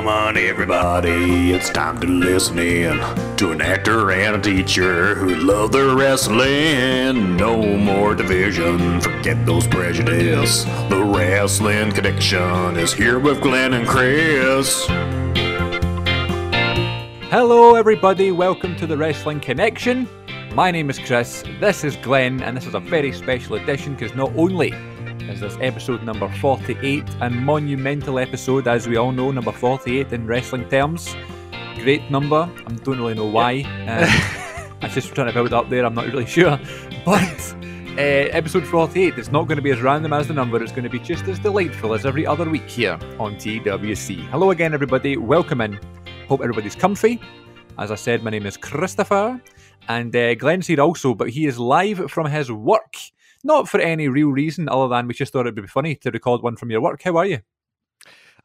Come on, everybody, it's time to listen in to an actor and a teacher who love their wrestling. No more division, forget those prejudice. The Wrestling Connection is here with Glen and Chris. Hello, everybody. Welcome to the Wrestling Connection. My name is Chris. This is Glen, and this is a very special edition because not only is this episode number 48, a monumental episode, as we all know, number 48 in wrestling terms. Great number. I don't really know why. Um, I just trying to build up there. I'm not really sure. But uh, episode 48 is not going to be as random as the number. It's going to be just as delightful as every other week here on TWC. Hello again, everybody. Welcome in. Hope everybody's comfy. As I said, my name is Christopher, and uh, Glen's here also, but he is live from his work. Not for any real reason other than we just thought it'd be funny to record one from your work. How are you?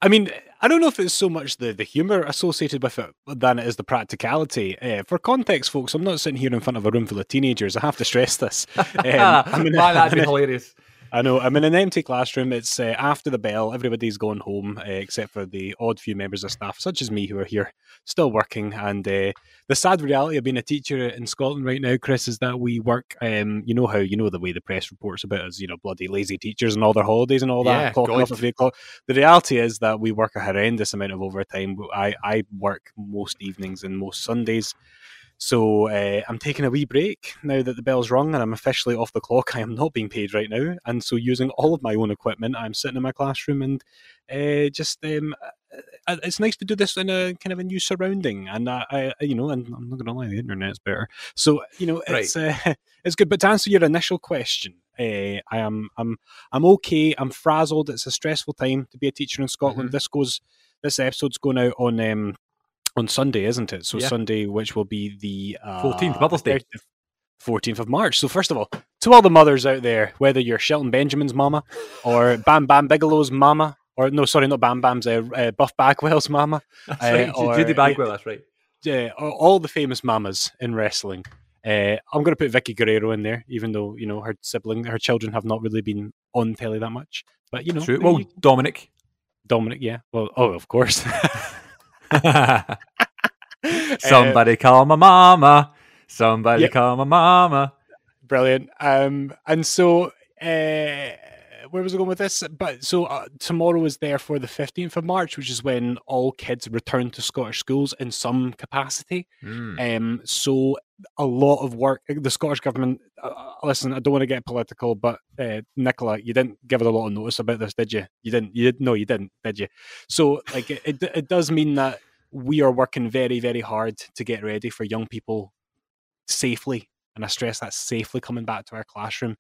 I mean, I don't know if it's so much the, the humour associated with it than it is the practicality. Uh, for context, folks, I'm not sitting here in front of a room full of teenagers. I have to stress this. Um, I'm in, Man, that'd be hilarious. I know. I'm in an empty classroom. It's uh, after the bell. Everybody's going home uh, except for the odd few members of staff, such as me, who are here still working. And uh, the sad reality of being a teacher in Scotland right now, Chris, is that we work. Um, you know how you know the way the press reports about us. You know, bloody lazy teachers and all their holidays and all that. Yeah, off the clock. The reality is that we work a horrendous amount of overtime. I I work most evenings and most Sundays. So uh, I'm taking a wee break now that the bell's rung and I'm officially off the clock. I am not being paid right now, and so using all of my own equipment, I'm sitting in my classroom and uh, just um, uh, it's nice to do this in a kind of a new surrounding. And I, I you know, and I'm not going to lie, the internet's better. So you know, it's right. uh, it's good. But to answer your initial question, uh, I am I'm I'm okay. I'm frazzled. It's a stressful time to be a teacher in Scotland. Mm-hmm. This goes. This episode's going out on um, on Sunday, isn't it? So yeah. Sunday, which will be the fourteenth, uh, Mother's Day. 14th of March. So, first of all, to all the mothers out there, whether you're Shelton Benjamin's mama or Bam Bam Bigelow's mama, or no, sorry, not Bam Bam's, uh, uh, Buff Bagwell's mama. That's right, uh, or, Judy Bagwell, that's right. Yeah, all the famous mamas in wrestling. Uh, I'm going to put Vickie Guerrero in there, even though, you know, her sibling, her children have not really been on telly that much. But, you know. True. Well, Dominic. Dominic, yeah. Well, oh, of course. Somebody uh, call my mama. Somebody yep. call my mama. Brilliant. Um, and so, uh, where was I going with this? But so uh, tomorrow is there for the 15th of March, which is when all kids return to Scottish schools in some capacity. Mm. Um, so a lot of work. The Scottish government. Uh, uh, listen, I don't want to get political, but uh, Nicola, you didn't give it a lot of notice about this, did you? You didn't. You did. No, you didn't, did you? So like, it, it, it does mean that we are working very, very hard to get ready for young people safely, and I stress that safely coming back to our classroom.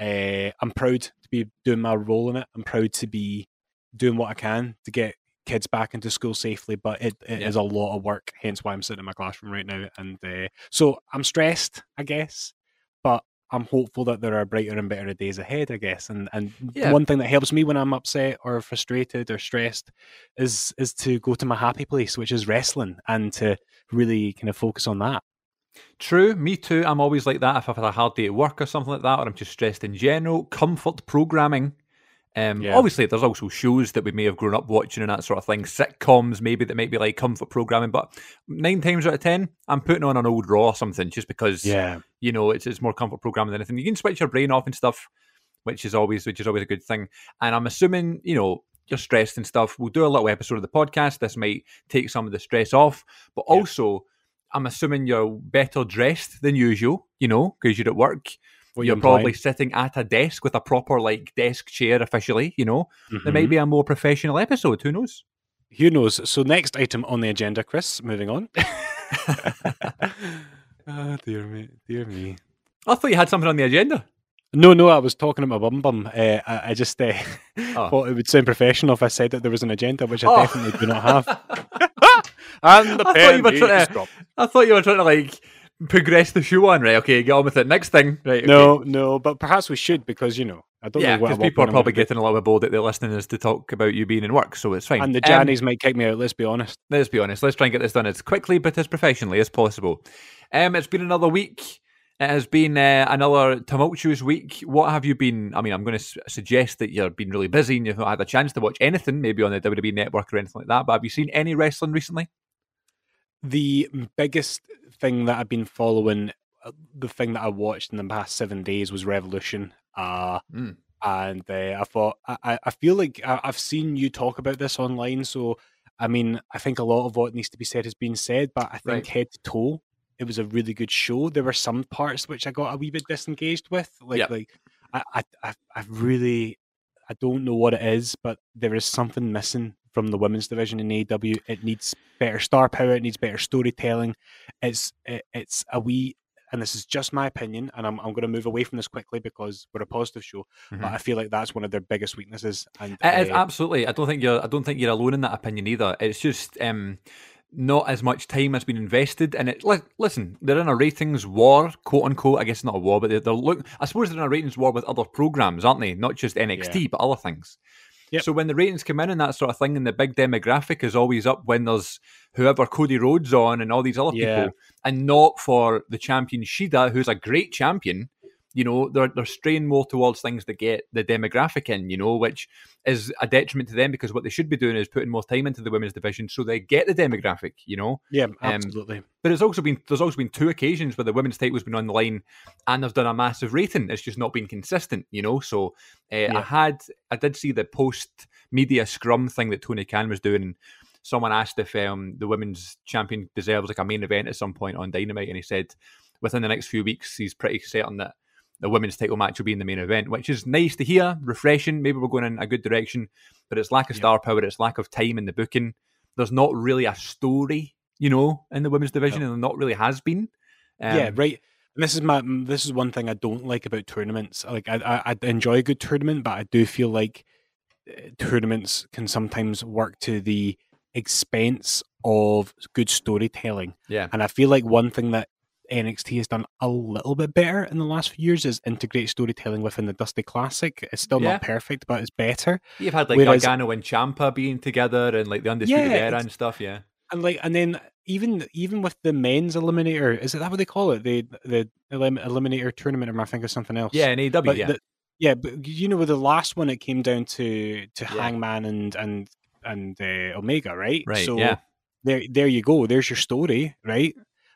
Uh, I'm proud to be doing my role in it. I'm proud to be doing what I can to get kids back into school safely, but it, it yeah. is a lot of work. Hence why I'm sitting in my classroom right now. And uh, so I'm stressed, I guess, but I'm hopeful that there are brighter and better days ahead. I guess. And and yeah. one thing that helps me when I'm upset or frustrated or stressed is is to go to my happy place, which is wrestling, and to really kind of focus on that. True, me too. I'm always like that if I've had a hard day at work or something like that, or I'm just stressed in general. Comfort programming. Um, yeah. Obviously, there's also shows that we may have grown up watching and that sort of thing. Sitcoms, maybe that might be like comfort programming, but nine times out of ten, I'm putting on an old Raw or something just because, yeah, you know, it's, it's more comfort programming than anything. You can switch your brain off and stuff, which is always which is always a good thing. And I'm assuming, you know, you're stressed and stuff. We'll do a little episode of the podcast. This might take some of the stress off, but yeah. also I'm assuming you're better dressed than usual, you know, because you're at work. What you're probably sitting at a desk with a proper like desk chair officially, you know. Mm-hmm. There might mm-hmm. be a more professional episode. Who knows? Who knows? So next item on the agenda, Chris. Moving on. oh dear me, dear me. I thought you had something on the agenda. No, no, I was talking about bum bum. Uh, I, I, just uh, oh. thought it would sound professional if I said that there was an agenda, which I oh. definitely do not have. And the I pen thought, you were trying to, I thought you were trying to like progress the shoe on, right? Okay, get on with it. Next thing, right? Okay. No, no, but perhaps we should because you know I don't yeah, know. because people are probably getting a little bit bored that they're listening is to talk about you being in work, so it's fine. And the Jannies um, might kick me out. Let's be honest. Let's be honest. Let's try and get this done as quickly but as professionally as possible. Um, it's been another week. It has been uh, another tumultuous week. What have you been? I mean, I'm going to su- suggest that you've been really busy and you've not had a chance to watch anything, maybe on the WWE network or anything like that. But have you seen any wrestling recently? The biggest thing that I've been following, uh, the thing that I watched in the past seven days was Revolution. Uh, Mm. and uh, I thought I, I- feel like I've seen you talk about this online. So I mean, I think a lot of what needs to be said has been said, but I think Right. head to toe, it was a really good show. There were some parts which I got a wee bit disengaged with, like Yep. like I, I I I really I don't know what it is, but there is something missing from the women's division in AEW. It needs better star power. It needs better storytelling. It's it, it's a wee, and this is just my opinion, and I'm I'm going to move away from this quickly because we're a positive show. Mhm. But I feel like that's one of their biggest weaknesses. And It is uh, absolutely. I don't think you're. I don't think you're alone in that opinion either. It's just um, not as much time has been invested in it. Li- listen, they're in a ratings war, quote unquote. I guess not a war, but they're, they're look. I suppose they're in a ratings war with other programs, aren't they? Not just NXT, but other things. Yep. So when the ratings come in and that sort of thing, and the big demographic is always up when there's whoever Cody Rhodes on and all these other Yeah. people, and not for the champion Shida, who's a great champion. You know, they're they're straying more towards things that get the demographic in. You know, which is a detriment to them because what they should be doing is putting more time into the women's division so they get the demographic. You know, yeah, absolutely. but it's also been there's also been two occasions where the women's title's been on the line and they've done a massive rating. It's just not been consistent, you know. So uh, I had I did see the post media scrum thing that Tony Khan was doing. Someone asked if um, the women's champion deserves like a main event at some point on Dynamite, and he said within the next few weeks he's pretty certain that the women's title match will be in the main event, which is nice to hear, refreshing. Maybe we're going in a good direction, but it's lack of Yeah. star power, it's lack of time in the booking. There's not really a story, you know, in the women's division, and there not really has been. Um, yeah, right. And this is my this is one thing I don't like about tournaments. Like I I, I enjoy a good tournament, but I do feel like uh, tournaments can sometimes work to the expense of good storytelling. Yeah. And I feel like one thing that NXT has done a little bit better in the last few years is integrate storytelling within the Dusty Classic. It's still Yeah. not perfect, but it's better. You've had like Whereas- Gargano and Ciampa being together and like the Undisputed Yeah, Era and stuff, yeah. And like, and then even even with the men's eliminator, is it that what they call it? The the elim- eliminator tournament, or am I thinking of something else? Yeah, in AEW, but yeah. the- yeah, but you know, with the last one, it came down to to Yeah. Hangman and and and uh, Omega, right? Right, So yeah. there, there you go. There's your story, right?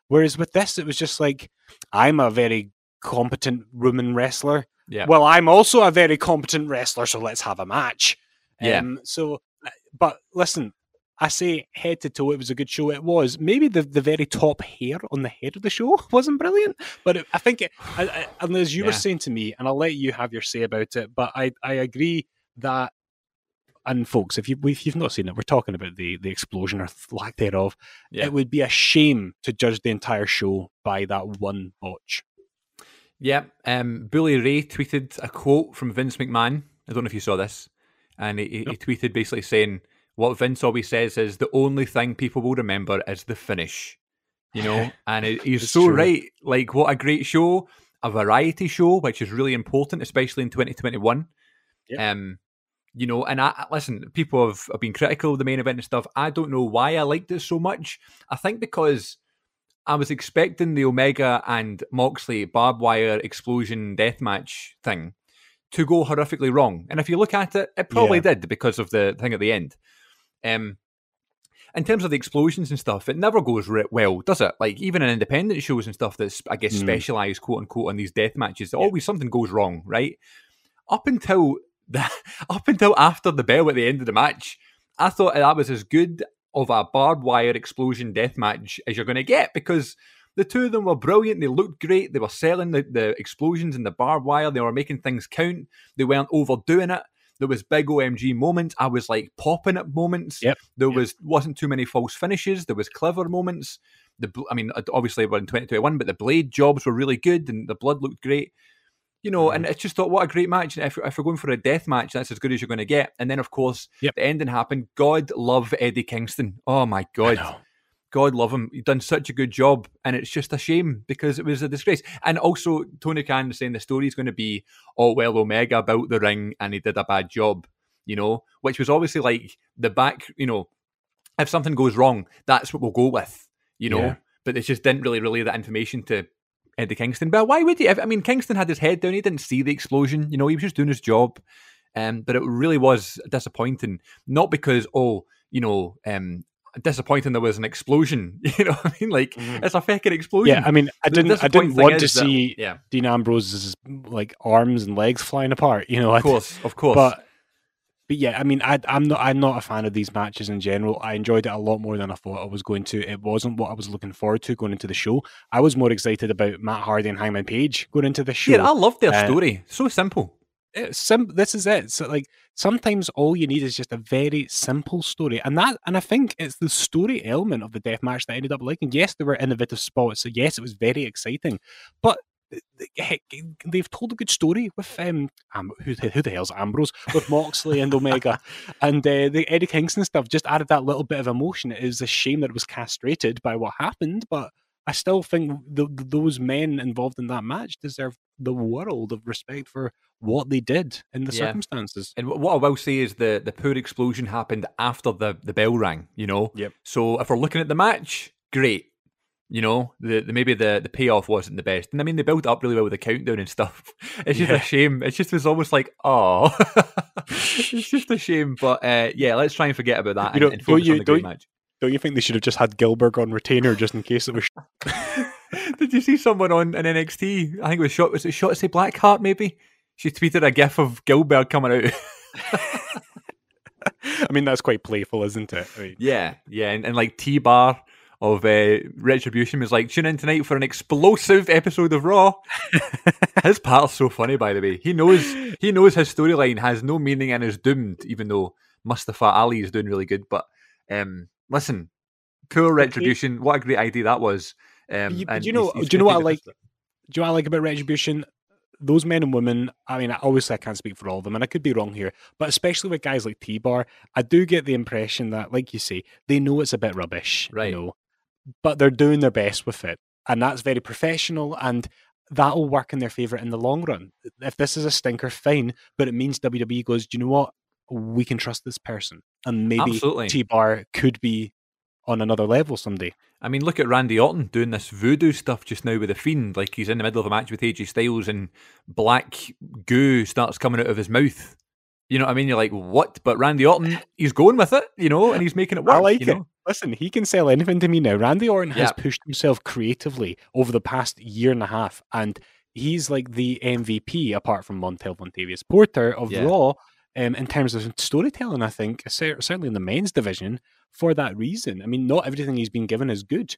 Whereas with this, it was just like, I'm a very competent woman wrestler. Yeah. Well, I'm also a very competent wrestler, so let's have a match. Yeah. Um, so, uh, but listen, I say head to toe, it was a good show. It was maybe the, the very top hair on the head of the show wasn't brilliant, but it, I think, it, I, I, and as you were saying to me, and I'll let you have your say about it, but I I agree that. And folks, if you if you've not seen it, we're talking about the the explosion or lack thereof. Yeah. It would be a shame to judge the entire show by that one botch. Yeah, um, Bully Ray tweeted a quote from Vince McMahon. I don't know if you saw this, and he, he- he tweeted basically saying, "What Vince always says is the only thing people will remember is the finish." You know, and he- he's so true. right. Like, what a great show, a variety show, which is really important, especially in 2021. Yep. Um, you know, and I listen. People have, have been critical of the main event and stuff. I don't know why I liked it so much. I think because I was expecting the Omega and Moxley barbed wire explosion death match thing to go horrifically wrong. And if you look at it, it probably Yeah. did because of the thing at the end. Um, in terms of the explosions and stuff, it never goes re- well, does it? Like even in independent shows and stuff that's I guess Mm. specialized quote unquote on these death matches, Yeah. always something goes wrong, right? Up until up until after the bell at the end of the match, I thought that was as good of a barbed wire explosion death match as you're going to get because the two of them were brilliant. They looked great. They were selling the, the explosions and the barbed wire. They were making things count. They weren't overdoing it. There was big OMG moments. I was like popping at moments. Yep. There Yep. was wasn't too many false finishes. There was clever moments. The I mean, obviously we're in 2021, but the blade jobs were really good and the blood looked great. You know, and mm-hmm. it's just thought, what a great match. And if, if we're going for a death match, that's as good as you're going to get. And then, of course, Yep. the ending happened. God love Eddie Kingston. Oh my God. God love him. He's done such a good job, and it's just a shame because it was a disgrace. And also, Tony Khan saying the story's going to be, oh well, Omega about the ring, and he did a bad job, you know, which was obviously like the back, you know, if something goes wrong, that's what we'll go with, you know. Yeah. But it just didn't really relay that information to Eddie Kingston. But why would he? I mean, Kingston had his head down. He didn't see the explosion. You know, he was just doing his job. Um, but it really was disappointing. Not because, oh, you know, um, disappointing there was an explosion. You know what I mean? Like Mhm. it's a fucking explosion. Yeah, I mean, I didn't, I didn't want to is that- see yeah, Dean Ambrose's like arms and legs flying apart. You know, of course, of course. But but yeah, I mean, I, I'm not I'm not a fan of these matches in general. I enjoyed it a lot more than I thought I was going to. It wasn't what I was looking forward to going into the show. I was more excited about Matt Hardy and Hangman Page going into the show. yeah, I love their uh, story. So simple. It's sim- this is it. So like sometimes all you need is just a very simple story, and that and I think it's the story element of the death match that I ended up liking. Yes, there were innovative spots. So yes, it was very exciting, but heck, they've told a good story with um, Am- who, the- who the hell's Ambrose with Moxley and Omega, and uh, the Eddie Kingston stuff just added that little bit of emotion. It is a shame that it was castrated by what happened, but I still think th those men involved in that match deserve the world of respect for what they did in the Yeah. circumstances. And what I will say is the the poor explosion happened after the the bell rang. You know. Yep. So if we're looking at the match, great. You know, the, the maybe the, the payoff wasn't the best, and I mean they built up really well with the countdown and stuff. It's just Yeah. a shame. It's just was almost like, oh, it's just a shame. But uh, yeah, let's try and forget about that You and, know, and don't you- don't- match. Don't you think they should have just had Gilbert on retainer just in case it was? Did you see someone on an NXT? I think it was shot. Was it Shotzi Blackheart? Maybe she tweeted a gif of Gilbert coming out. I mean, that's quite playful, isn't it? I mean, yeah, yeah, and, and like T Bar of uh, Retribution was like, tune in tonight for an explosive episode of Raw. his part's so funny, by the way. He knows he knows his storyline has no meaning and is doomed, even though Mustafa Ali is doing really good. But um, listen, poor Retribution. What a great idea that was. Um, You- and you know- he's- he's do you know what I like? do you know what I like about Retribution? Those men and women, I mean, obviously I can't speak for all of them, and I could be wrong here, but especially with guys like T Bar, I do get the impression that, like you say, they know it's a bit rubbish, Right. You know, but they're doing their best with it, and that's very professional, and that'll work in their favor in the long run. If this is a stinker, fine, but it means WWE goes, do you know what? We can trust this person, and maybe. T Bar could be on another level someday. I mean, look at Randy Orton doing this voodoo stuff just now with the Fiend. Like he's in the middle of a match with AJ Styles and black goo starts coming out of his mouth. You know what I mean? You're like, what? But Randy Orton, he's going with it, you know, and he's making it work. I like you it. know? Listen, he can sell anything to me now. Randy Orton has pushed himself creatively over the past year and a half, and he's like the MVP, apart from Montel Vontavious Porter of Yeah. Raw, um, in terms of storytelling. I think certainly in the men's division for that reason. I mean, not everything he's been given is good,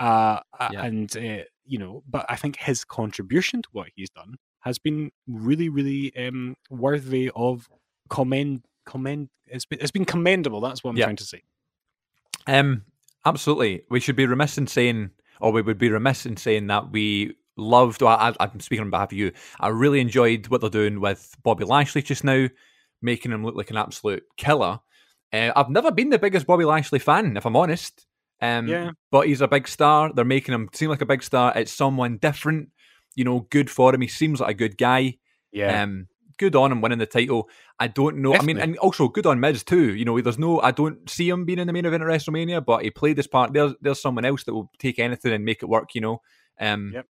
uh, uh, Yeah. and uh, you know, but I think his contribution to what he's done has been really, really um, worthy of commend. Commend. It's been, it's been commendable. That's what I'm Yeah. trying to say. Um, absolutely. We should be remiss in saying, or we would be remiss in saying that we loved. Well, I, I'm speaking on behalf of you. I really enjoyed what they're doing with Bobby Lashley just now, making him look like an absolute killer. Uh, I've never been the biggest Bobby Lashley fan, if I'm honest. Um, Yeah. But he's a big star. They're making him seem like a big star. It's someone different. You know, good for him. He seems like a good guy. Yeah. Um, good on him winning the title. I don't know. I mean, and also good on Miz too. You know, there's no. I don't see him being in the main event at WrestleMania, but he played this part. There's there's someone else that will take anything and make it work. You know. Um, Yep.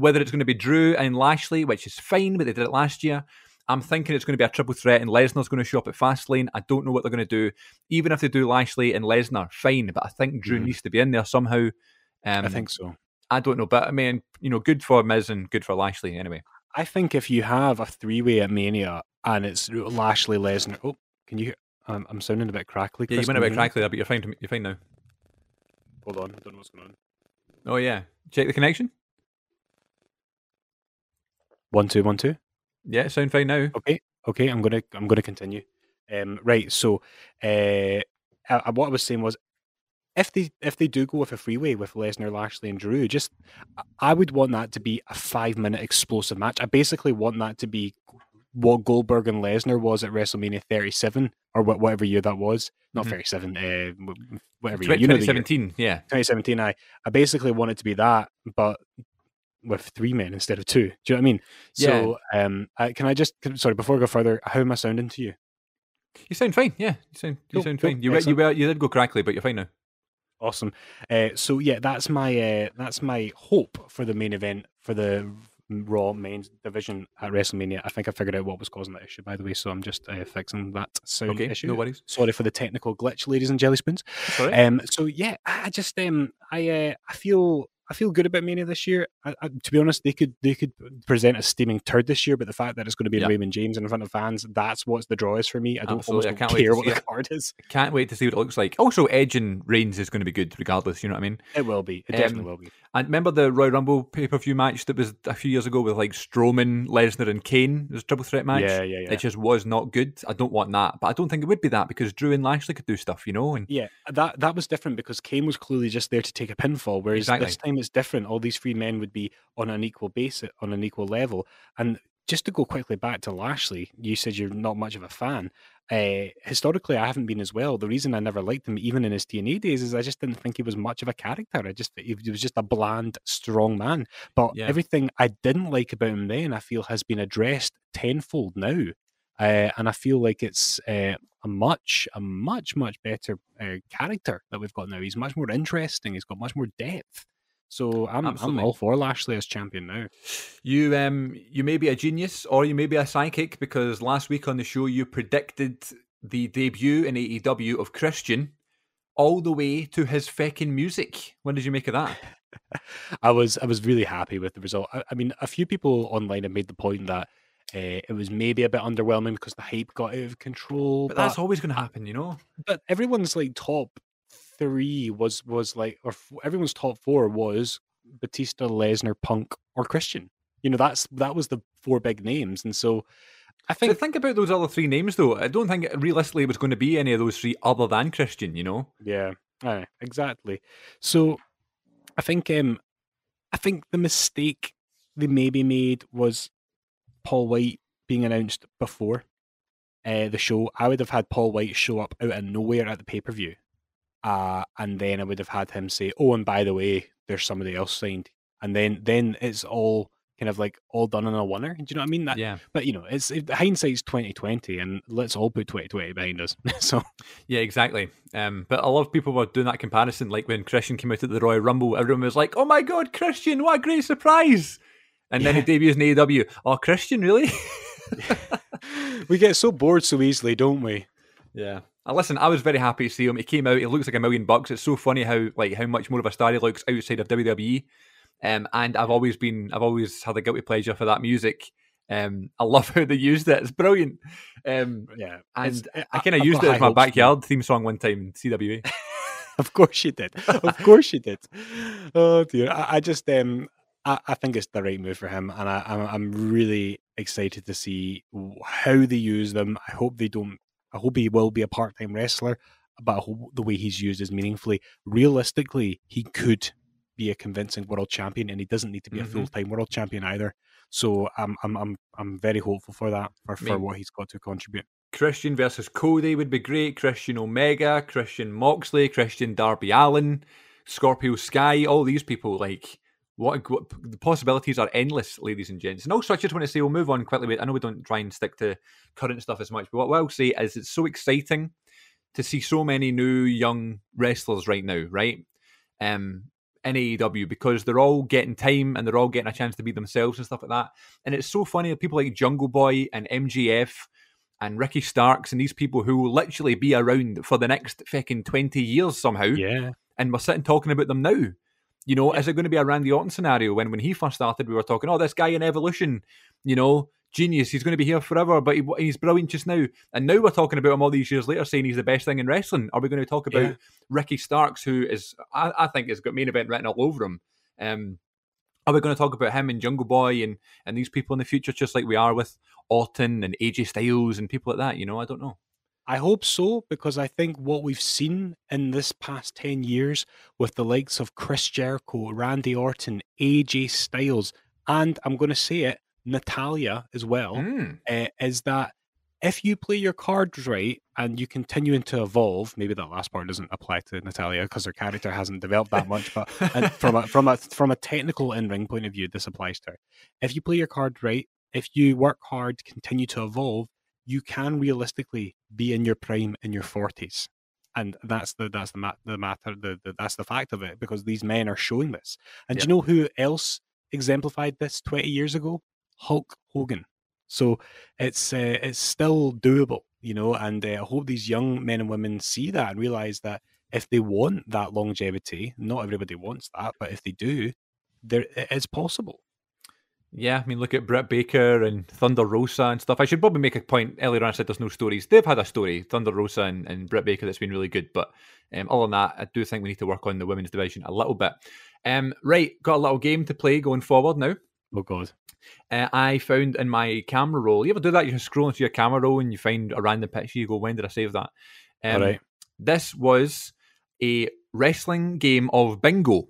Whether it's going to be Drew and Lashley, which is fine, but they did it last year. I'm thinking it's going to be a triple threat, and Lesnar's going to show up at Fastlane. I don't know what they're going to do. Even if they do Lashley and Lesnar, fine. But I think Drew Mhm. needs to be in there somehow. Um, I think so. I don't know, but I mean, you know, good for Miz and good for Lashley anyway. I think if you have a three way at Mania and it's Lashley Lesnar. Oh, can you hear? Um, I'm sounding a bit crackly. Yeah, you went a bit crackly there, but you're fine. To, you're fine now. Hold on, I don't know what's going on. Oh yeah, check the connection. One two one two. Yeah, sound fine now. Okay, okay. I'm gonna I'm gonna continue. Um, right. So, uh, uh, what I was saying was, if they if they do go with a freeway with Lesnar, Lashley, and Drew, just I- would want that to be a five minute explosive match. I basically want that to be what Goldberg and Lesnar was at WrestleMania 37 or wha- whatever year that was. Not Mhm. 37. Uh, wh- whatever year. Twenty You know the year. seventeen. Yeah, 2017. I I basically want it to be that, but with three men instead of two. Do you know what I mean? Yeah. So, um, I, can I just sorry before I go further? How am I sounding to you? you sound fine. Yeah, you sound you Cool, sound cool, fine. You were, you were, you did go crackly, but you're fine now. Awesome. Uh, so yeah, that's my uh, that's my hope for the main event for the Raw main division at WrestleMania. I think I figured out what was causing that issue, by the way. So I'm just uh, fixing that sound Okay, issue. no worries. Sorry for the technical glitch, ladies and jelly spoons. Sorry. Um, so yeah, I I just um, I uh, I feel I feel good about Mania this year. I, I, to be honest, they could they could present a steaming turd this year, but the fact that it's going to be Yeah. Raymond James in front of fans, that's what's the draw is for me. I don't Absolutely, I can't don't wait to care what the it. card is. Can't wait to see what it looks like. Also, Edge and Reigns is going to be good, regardless. You know what I mean? It will be. It Um, definitely will be. And remember the Royal Rumble pay per view match that was a few years ago with like Strowman, Lesnar, and Kane? It was a triple threat match. Yeah, yeah, yeah. It just was not good. I don't want that, but I don't think it would be that because Drew and Lashley could do stuff, you know. And Yeah, that that was different because Kane was clearly just there to take a pinfall, whereas Exactly. this time it's different. All these three men would be on an equal basis, on an equal level. And just to go quickly back to Lashley, you said you're not much of a fan. Uh, historically, I haven't been as well. The reason I never liked him, even in his TNA days, is I just didn't think he was much of a character. I just he was just a bland, strong man. But Yeah. everything I didn't like about him then, I feel, has been addressed tenfold now. Uh, and I feel like it's uh, a much, a much, much better uh, character that we've got now. He's much more interesting. He's got much more depth. So I'm, I'm all for Lashley as champion now. you, um, you may be a genius or you may be a psychic because last week on the show you predicted the debut in AEW of Christian all the way to his feckin' music. When did you make of that? I was, I was really happy with the result. I, I mean, a few people online have made the point that uh, it was maybe a bit underwhelming because the hype got out of control. But that's always going to happen, you know. but everyone's like top three was was like or everyone's top four was Batista, Lesnar, Punk, or Christian. You know, that's that was the four big names, and so I So think think about those other three names, though. I don't think realistically it was going to be any of those three other than Christian. You know, yeah, aye, exactly. So I think um I think the mistake they maybe made was Paul White being announced before uh, the show. I would have had Paul White show up out of nowhere at the pay per view, uh, and then I would have had him say, "Oh, and by the way, there's somebody else signed," and then then it's all kind of like all done in a oneer. Do you know what I mean? That, yeah, But you know, it's it, hindsight's twenty twenty, and let's all put twenty twenty behind us. so yeah, exactly. Um, but a lot of people were doing that comparison, like when Christian came out at the Royal Rumble, everyone was like, "Oh my God, Christian! What a great surprise!" And then he debuts in AEW. Oh, Christian, really? we get so bored so easily, don't we? Yeah. Uh, listen, I was very happy to see him. He came out. He looks like a million bucks. It's so funny how like how much more of a star he looks outside of WWE. Um, and I've always been, I've always had a guilty pleasure for that music. Um, I love how they used it. It's brilliant. Um, Yeah, and It's- I kind of used it as my it. backyard theme song one time in CWA. Of course you did. Of course you did. Oh dear. I, I just um I, I think it's the right move for him, and I, I'm I'm really excited to see how they use them. I hope they don't. I hope he will be a part time wrestler, but I hope the way he's used is meaningfully. Realistically, he could be a convincing world champion, and he doesn't need to be Mhm. a full time world champion either. So I'm I'm I'm I'm very hopeful for that for, for mean, what he's got to contribute. Christian versus Cody would be great. Christian Omega, Christian Moxley, Christian Darby Allin, Scorpio Sky, all these people. Like, what, what the possibilities are endless, ladies and gents. And also, I just want to say, we'll move on quickly. I know we don't try and stick to current stuff as much, but what I'll say is it's so exciting to see so many new young wrestlers right now, right? Um, in AEW because they're all getting time and they're all getting a chance to be themselves and stuff like that. And it's so funny people like Jungle Boy and MJF and Ricky Starks and these people who will literally be around for the next fucking 20 years somehow. Yeah. And we're sitting talking about them now. You know, is it going to be a Randy Orton scenario when when he first started, we were talking, oh, this guy in Evolution, you know, genius, he's going to be here forever, but he, he's brilliant just now. And now we're talking about him all these years later saying he's the best thing in wrestling. Are we going to talk about Yeah. Ricky Starks, who is, I, I think, has got main event written all over him? Um, are we going to talk about him and Jungle Boy and, and these people in the future, just like we are with Orton and AJ Styles and people like that? You know, I don't know. I hope so because I think what we've seen in this past 10 years with the likes of Chris Jericho, Randy Orton, AJ Styles, and I'm going to say it, Natalya as well, Mm. uh, is that if you play your cards right and you continuing to evolve, maybe that last part doesn't apply to Natalya because her character hasn't developed that much, but and from a from a from a technical in ring point of view, this applies to her. If you play your cards right, if you work hard, continue to evolve, you can realistically be in your prime in your forties. and that's the that's the, ma- the matter the, the that's the fact of it because these men are showing this. And do you know who else exemplified this twenty years ago? Hulk Hogan. So it's uh, it's still doable, you know. And uh, I hope these young men and women see that and realize that if they want that longevity, not everybody wants that, but if they do, there it is possible. Yeah, I mean, look at Britt Baker and Thunder Rosa and stuff. I should probably make a point earlier on. I said there's no stories. They've had a story, Thunder Rosa and, and Britt Baker, that's been really good. But um, other than that, I do think we need to work on the women's division a little bit. Um, right, got a little game to play going forward now. Oh God. Uh, I found in my camera roll. You ever do that? You're scrolling through your camera roll and you find a random picture. You go, when did I save that? Um, All right. This was a wrestling game of bingo.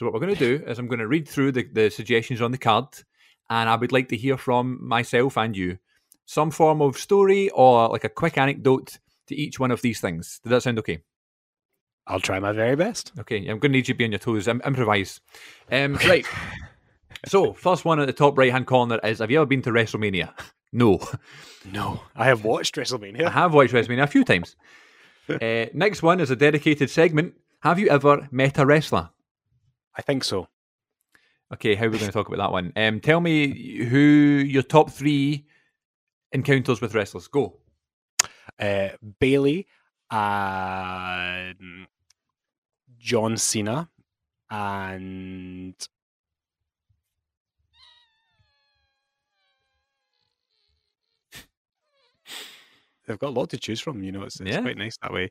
So what we're going to do is I'm going to read through the, the suggestions on the card, and I would like to hear from myself and you some form of story or like a quick anecdote to each one of these things. Does that sound okay? I'll try my very best. Okay, I'm going to need you to be on your toes. Im- improvise. Um, right. So, first one at the top right hand corner is Have you ever been to WrestleMania? No. No, I have watched WrestleMania. I have watched WrestleMania a few times. uh, next one is a dedicated segment. Have you ever met a wrestler? I think so. Okay, how are we going to talk about that one? Um, tell me who your top three encounters with wrestlers. Go. Uh, Bayley, um, John Cena, and they've got a lot to choose from. You know, it's, it's Yeah. quite nice that way.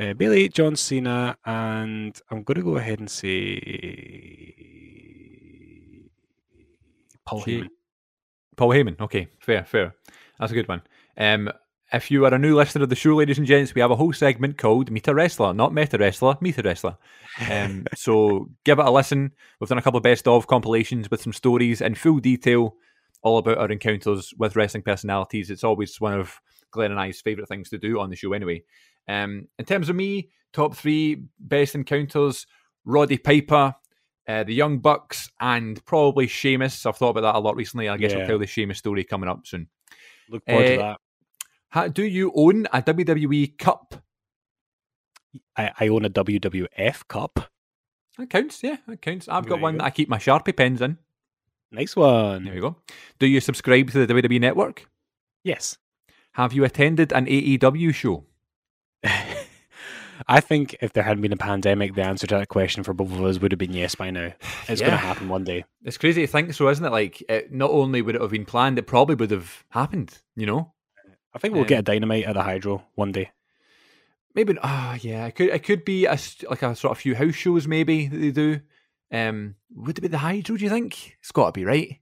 Uh, Bayley, John Cena, and I'm going to go ahead and say Paul. Heyman. Paul Heyman. Okay, fair, fair. That's a good one. Um, if you are a new listener of the show, ladies and gents, we have a whole segment called Meet a Wrestler, not Meta Wrestler, Meet a Wrestler. Um, so give it a listen. We've done a couple of best of compilations with some stories in full detail, all about our encounters with wrestling personalities. It's always one of Glen and I's favourite things to do on the show, anyway. Um, in terms of me, top three best encounters: Roddy Piper, uh, the Young Bucks, and probably Sheamus. I've thought about that a lot recently. I guess Yeah. I'll tell the Sheamus story coming up soon. Look forward to Uh, that. How, do you own a WWE Cup? I, I own a WWF Cup. That counts, yeah, that counts. I've got you one go. that I keep my Sharpie pens in. Nice one. There we go. Do you subscribe to the WWE Network? Yes. Have you attended an AEW show? I think if there hadn't been a pandemic, the answer to that question for both of us would have been yes by now. It's going to happen one day. It's crazy to think so, isn't it? Like, it, not only would it have been planned, it probably would have happened, you know? I think we'll Um, get a dynamite at the Hydro one day. Maybe, ah, yeah, it could, it could be a, like a sort of few house shows, maybe, that they do. Um, would it be the Hydro, do you think? It's got to be, right?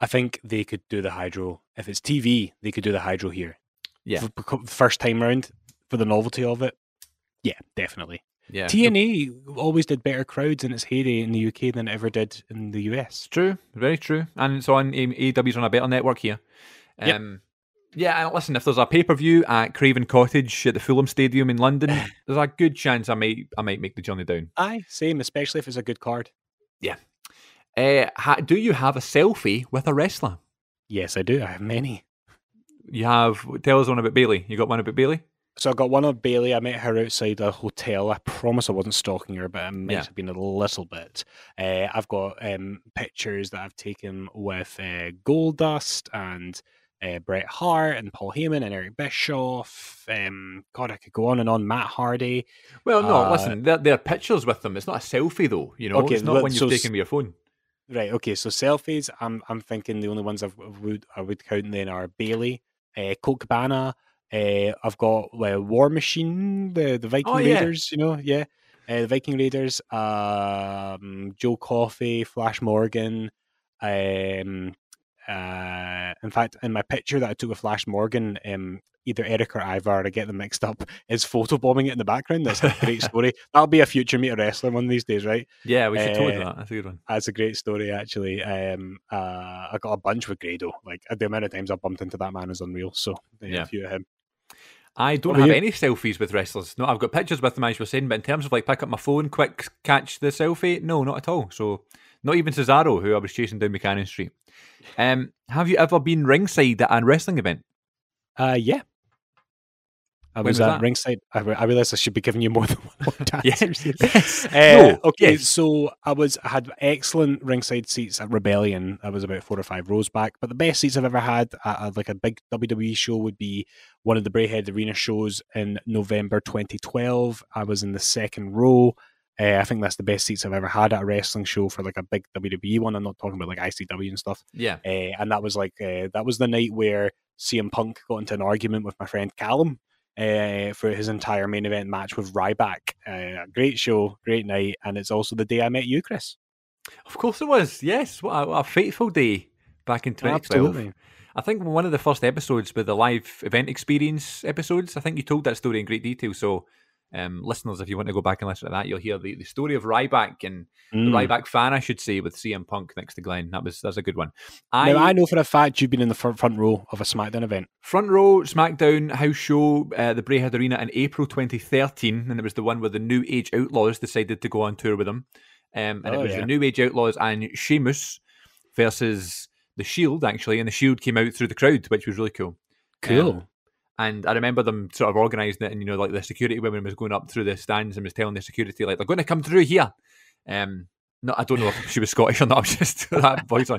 I think they could do the Hydro. If it's TV, they could do the Hydro here. Yeah. First time round, for the novelty of it. Yeah, definitely. Yeah. TNA always did better crowds in its heyday in the UK than it ever did in the US. True, very true, and it's on A- AEW's on a better network here. Yep. Um, Yeah, and listen, if there's a pay per view at Craven Cottage at the Fulham Stadium in London, there's a good chance I might I might make the journey down. Aye, same, especially if it's a good card. Uh, ha- do you have a selfie with a wrestler? Yes, I do. I have many. You have. Tell us one about Bayley. You got one about Bayley? So I got one of Bayley. I met her outside a hotel. I promise I wasn't stalking her, but I might Yeah. have been a little bit. Uh, I've got um, pictures that I've taken with uh, Goldust and uh, Bret Hart and Paul Heyman and Eric Bischoff. Um, God, I could go on and on. Matt Hardy. Well, no. Uh, listen, they're, they're pictures with them. It's not a selfie though. You know, Okay, it's not one you've so taken with your phone. Right. Okay. So selfies. I'm I'm thinking the only ones I've, I would I would count then are Bayley, uh, Colt Cabana. Uh, I've got uh, War Machine, the the Viking Oh, yeah. Raiders. You know, yeah, uh, the Viking Raiders. Um, Joe Coffey, Flash Morgan. Um, uh, in fact, in my picture that I took with Flash Morgan, um, either Erik or Ivar, I get them mixed up, is photobombing it in the background. That's a great story. That'll be a future meet a wrestler one of these days, right? Yeah, we should totally Uh, that. That's a good one. That's a great story, actually. Um, uh, I got a bunch with Grado. Like the amount of times I bumped into that man is unreal. So yeah, Yeah. a few of him. I don't have about any selfies with wrestlers. No, I've got pictures with them as you were saying, but in terms of like pick up my phone, quick catch the selfie, no, not at all. So not even Cesaro, who I was chasing down Buchanan Street. Um, have you ever been ringside at a wrestling event? Uh, yeah, I was, was at that? ringside. I, re- I realized I should be giving you more than one more Yes. yes. Uh, no. okay, Yes. so I was I had excellent ringside seats at Rebellion. I was about four or five rows back, but the best seats I've ever had at, at like a big WWE show would be one of the Braehead Arena shows in November 2012. I was in the second row. Uh, I think that's the best seats I've ever had at a wrestling show for like a big WWE one. I'm not talking about like ICW and stuff. Yeah. Uh, and that was like uh, that was the night where CM Punk got into an argument with my friend Callum uh, for his entire main event match with Ryback. Uh, great show, great night, and it's also the day I met you, Chris. Of course it was. Yes. What a, what a fateful day back in 2012. Absolutely. I think one of the first episodes with the live event experience episodes, I think you told that story in great detail. So, um, listeners, if you want to go back and listen to that, you'll hear the, the story of Ryback and Mm. the Ryback fan, I should say, with CM Punk next to Glen. That was that's a good one. I, Now I know for a fact you've been in the front, front row of a SmackDown event. front row SmackDown house show, uh, the Braehead Arena in April 2013, and it was the one where the New Age Outlaws decided to go on tour with them. Um, and Oh, it was yeah. the New Age Outlaws and Sheamus versus the Shield, actually, and the Shield came out through the crowd, which was really cool. Cool. Um, and I remember them sort of organising it, and you know, like the security women was going up through the stands and was telling the security like they're going to come through here. Um, no, I don't know if she was Scottish or not. I'm just that voice on.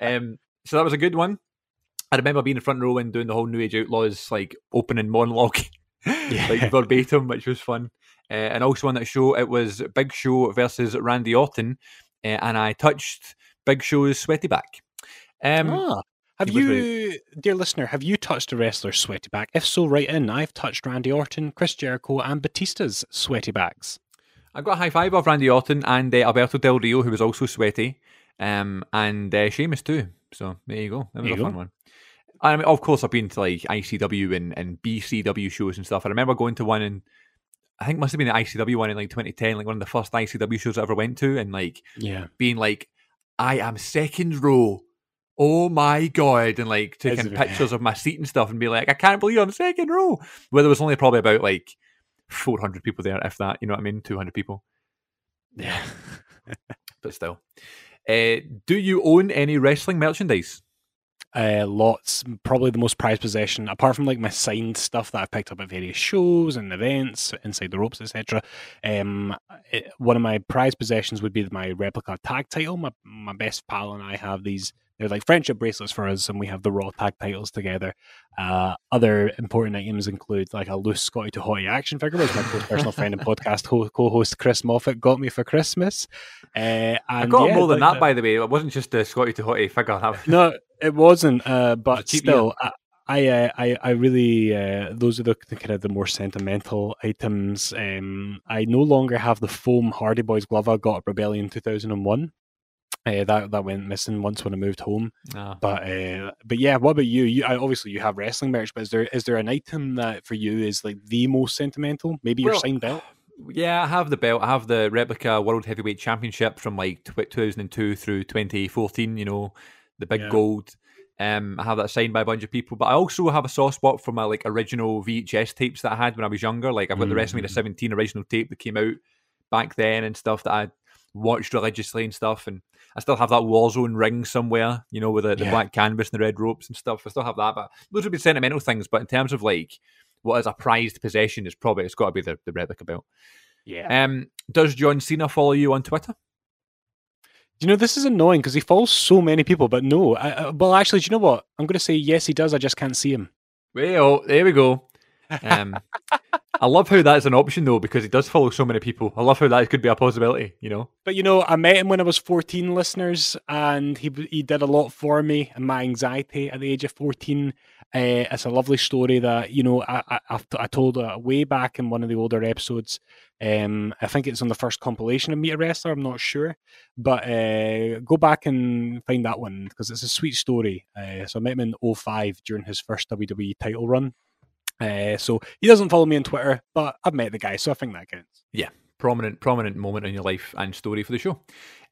Um, so that was a good one. I remember being in front row and doing the whole New Age Outlaws like opening monologue, like verbatim, which was fun. Uh, and also on that show, it was Big Show versus Randy Orton, uh, and I touched Big Show's sweaty back. Um, Ah, have you, dear listener, have you touched a wrestler's sweaty back? If so, write in. I've touched Randy Orton, Chris Jericho, and Batista's sweaty backs. I got a high five of Randy Orton and uh, Alberto Del Rio, who was also sweaty, um, and uh, Sheamus too. So there you go. That was There a fun go. one. I mean, of course, I've been to like ICW and, and BCW shows and stuff. I remember going to one in, I think it must have been the ICW one in like 2010, like one of the first ICW shows I ever went to, and like Yeah. being like, I am second row. Oh my god! And like taking it- pictures of my seat and stuff, and be like, I can't believe I'm second row. Where there was only probably about like 400 people there, if that. You know what I mean? 200 people Yeah. but still. Uh, do you own any wrestling merchandise? uh, lots. Probably the most prized possession, apart from like my signed stuff that I've picked up at various shows and events, inside the ropes, etc. Um, it- one of my prized possessions would be my replica tag title. My my best pal and I have these. They're like friendship bracelets for us, and we have the raw tag titles together. Uh, other important items include like a loose Scotty 2 Hotty action figure, which my personal friend and podcast ho- co-host Chris Moffat got me for Christmas. Uh, and I got yeah, more than like that, by the way. It wasn't just the Scotty 2 Hotty figure. Was- no, it wasn't. Uh, but still, I, I, uh, I, I really, uh, those are the, the kind of the more sentimental items. Um, I no longer have the foam Hardy Boys glove I got at Rebellion two thousand and one. Uh, that that went missing once when I moved home. Ah. But uh, but yeah, what about you? You I, obviously you have wrestling merch, but is there is there an item that for you is like the most sentimental? Maybe your Well, signed belt. Yeah, I have the belt. I have the replica World Heavyweight Championship from like 2002 through 2014. You know, the big Yeah. gold. Um, I have that signed by a bunch of people, but I also have a soft spot for my like original VHS tapes that I had when I was younger. Like I've got the WrestleMania Mm. 17 original tape that came out back then and stuff that I watched religiously and stuff. And I still have that Warzone ring somewhere, you know, with the, the Yeah. black canvas and the red ropes and stuff. I still have that, but those would be sentimental things. But in terms of like what is a prized possession, is probably it's got to be the, the replica belt. Yeah. Um, does John Cena follow you on Twitter? You know this is annoying because he follows so many people, but no. I, I, well, actually, do you know what? I'm going to say yes, he does. I just can't see him. Well, there we go. Um, I love how that's an option though because it does follow so many people. I love how that could be a possibility. You know, But you know, I met him when I was 14, listeners, and he he did a lot for me and my anxiety at the age of 14. Uh, it's a lovely story that you know I I, I told uh, way back in one of the older episodes. Um, I think it's on the first compilation of Meet a Wrestler. I'm not sure, but uh, go back and find that one because it's a sweet story. Uh, so I met him in 05 during his first WWE title run. Uh, so he doesn't follow me on Twitter, but I've met the guy, so I think that counts. Yeah, prominent prominent moment in your life and story for the show.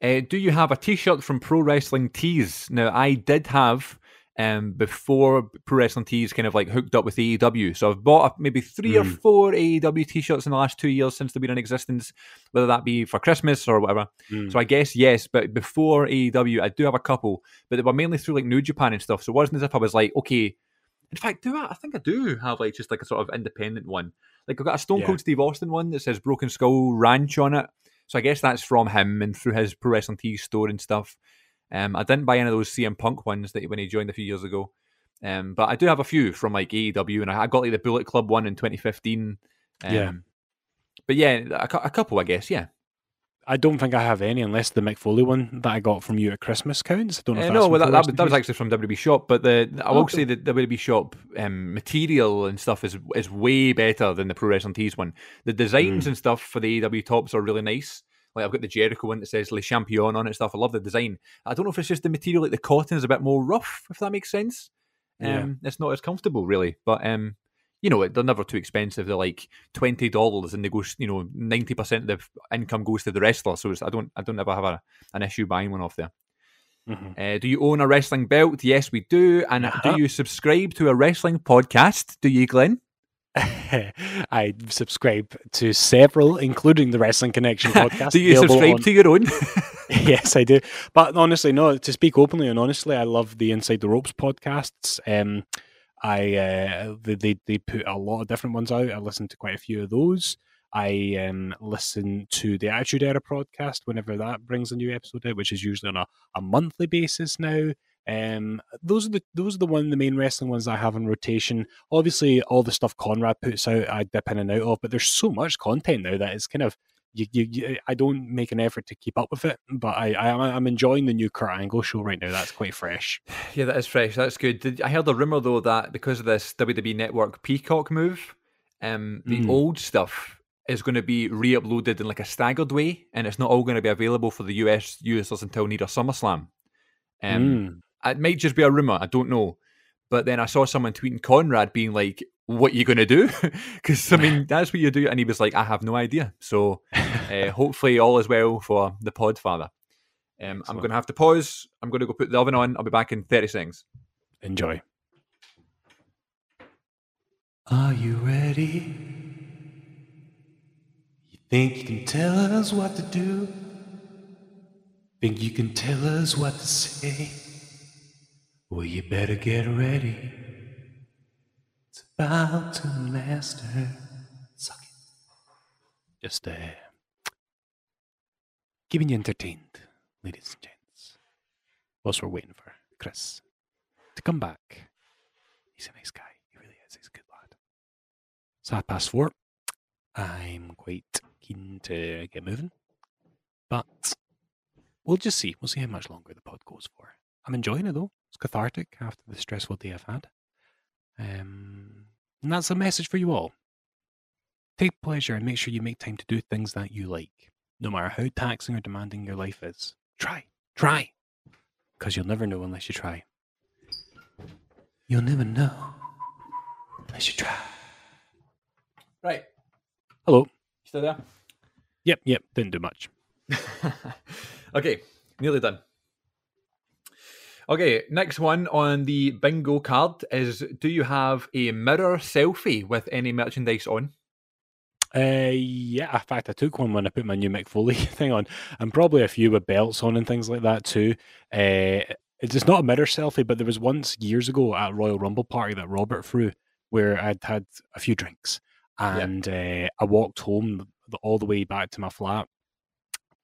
Uh, do you have a T-shirt from Pro Wrestling Tees? Now, I did have um, before Pro Wrestling Tees kind of like hooked up with AEW, so I've bought maybe three or Mm. four AEW T-shirts in the last two years since they've been in existence, whether that be for Christmas or whatever. Mm. So I guess yes, but before AEW, I do have a couple, but they were mainly through like New Japan and stuff. So it wasn't as if I was like, okay, In fact, do I? I think I do have like just like a sort of independent one. Like I've got a Stone Yeah. Cold Steve Austin one that says Broken Skull Ranch on it. So I guess that's from him and through his Pro Wrestling Tees store and stuff. Um, I didn't buy any of those CM Punk ones that when he joined a few years ago. Um, but I do have a few from like AEW, and I I got like the Bullet Club one in 2015. Um, Yeah. But yeah, a, a couple, I guess. Yeah. I don't think I have any unless the Mick Foley one that I got from you at Christmas counts. I don't know. Uh, if no, well, that, that, was, that was actually from WB Shop, but the I will say that the WB Shop um, material and stuff is is way better than the Pro Wrestling Tees one. The designs Hmm. and stuff for the AEW tops are really nice. Like I've got the Jericho one that says Le Champion on it and stuff. I love the design. I don't know if it's just the material, like the cotton is a bit more rough, if that makes sense. Um, Yeah. It's not as comfortable, really. But um, you know, they're never too expensive. They're like twenty dollars, and they go, you know, ninety percent of the income goes to the wrestler. So it's, I don't, I don't ever have a, an issue buying one off there. Mhm. Uh, do you own a wrestling belt? Yes, we do. And Uh-huh. do you subscribe to a wrestling podcast? Do you, Glen? I subscribe to several, including the Wrestling Connection podcast. do you subscribe on- to your own? yes, I do. But honestly, no. To speak openly and honestly, I love the Inside the Ropes podcasts. Um, I uh, they, they put a lot of different ones out. I listen to quite a few of those. I um, listen to the Attitude Era podcast whenever that brings a new episode out, which is usually on a, a monthly basis now. Um, those are the those are the one the main wrestling ones I have in rotation. Obviously, all the stuff Conrad puts out, I dip in and out of. But there's so much content now that it's kind of you, you, you, I don't make an effort to keep up with it, but I, I I'm enjoying the new Kurt Angle show right now. That's quite fresh. yeah, that is fresh. That's good. Did, I heard a rumor though that because of this WWE Network Peacock move, um, the Mm. old stuff is going to be re-uploaded in like a staggered way, and it's not all going to be available for the US users until near SummerSlam. Um, Mm. it might just be a rumor. I don't know. But then I saw someone tweeting Conrad being like, "What you gonna do?" Because I mean, that's what you do. And he was like, "I have no idea." So uh, hopefully, all is well for the Podfather. Um, I'm going to have to pause. I'm going to go put the oven on. I'll be back in 30 seconds. Enjoy. Are you ready? You think you can tell us what to do? Think you can tell us what to say? Well, you better get ready. About to master. Suck it. Just uh, keeping you entertained, ladies and gents. Whilst we're waiting for Chris to come back. He's a nice guy. He really is. He's a good lad. It's half past four. I'm quite keen to get moving, but we'll just see. We'll see how much longer the pod goes for. I'm enjoying it though. It's cathartic after the stressful day I've had. Um, and that's a message for you all. Take pleasure and make sure you make time to do things that you like, no matter how taxing or demanding your life is. Try, try, because you'll never know unless you try. You'll never know unless you try. Right. Hello. You Still there? Yep, yep. Didn't do much. okay, nearly done. Okay, next one on the bingo card is Do you have a mirror selfie with any merchandise on? Uh, yeah. In fact, I took one when I put my new Mick Foley thing on, and probably a few with belts on and things like that too. Uh, it's just not a mirror selfie, but there was once years ago at Royal Rumble party that Robert threw, where I'd had a few drinks, and uh, I walked home all the way back to my flat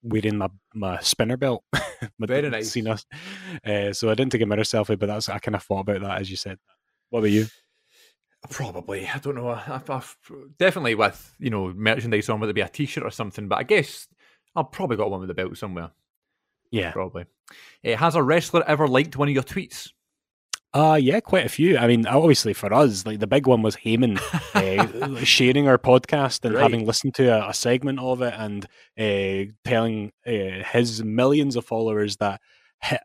wearing my, my spinner belt. my Very nice. Cena. Uh, so I didn't take a mirror selfie, but that's I kind of thought about that as you said. What about you? Probably. I don't know. I've, I've definitely with you know merchandise on, whether it be a T-shirt or something. But I guess I've probably got one with the belt somewhere. Yeah. Probably. Uh, has a wrestler ever liked one of your tweets? Uh yeah, quite a few. I mean, obviously for us, like the big one was Heyman uh, sharing our podcast and Right. having listened to a, a segment of it and uh, telling uh, his millions of followers that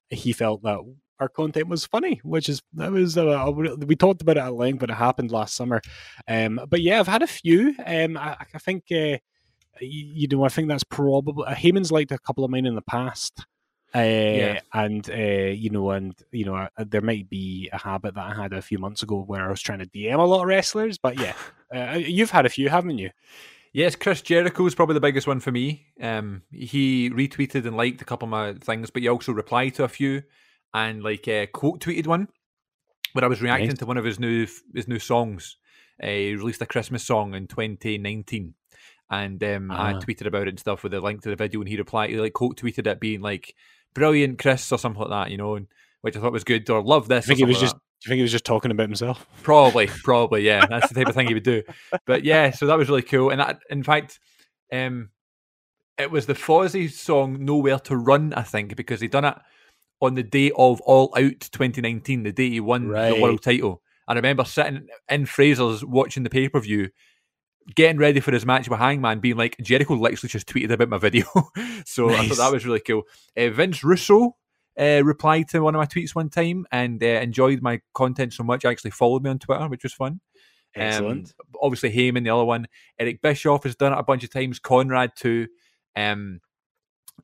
he, felt that our content was funny, which is that was uh, we talked about it at length, but it happened last summer. Um, but yeah, I've had a few. Um, I, I think uh, you, you know, I think that's probably uh, Heyman's liked a couple of mine in the past. Uh, and uh, you know, and you know, uh, there might be a habit that I had a few months ago where I was trying to DM a lot of wrestlers. But yeah, uh, you've had a few, haven't you? Yes, Chris Jericho is probably the biggest one for me. Um, he retweeted and liked a couple of my things, but he also replied to a few and like uh, quote tweeted one. where I was reacting Nice. to one of his new his new songs. Uh, he released a Christmas song in 2019, and um, I Ah. tweeted about it and stuff with a link to the video, and he replied, he like quote tweeted it being like "brilliant, Chris" or something like that, you know, and which I thought was good or love this. I think he was something just. like Do you think he was just talking about himself? probably, probably, yeah, that's the type of thing he would do. But yeah, so that was really cool, and that, in fact, um, it was the Fozzy song "Nowhere to Run," I think, because he'd done it on the day of All Out 2019, the day he won the world title. I remember sitting in Fraser's watching the pay per view, getting ready for his match with Hangman, being like, Jericho literally just tweeted about my video. so I thought that was really cool. Uh, Vince Russo uh, replied to one of my tweets one time and uh, enjoyed my content so much. Actually followed me on Twitter, which was fun. Um, Excellent. obviously, Heyman, the other one. Eric Bischoff has done it a bunch of times. Conrad too. Um,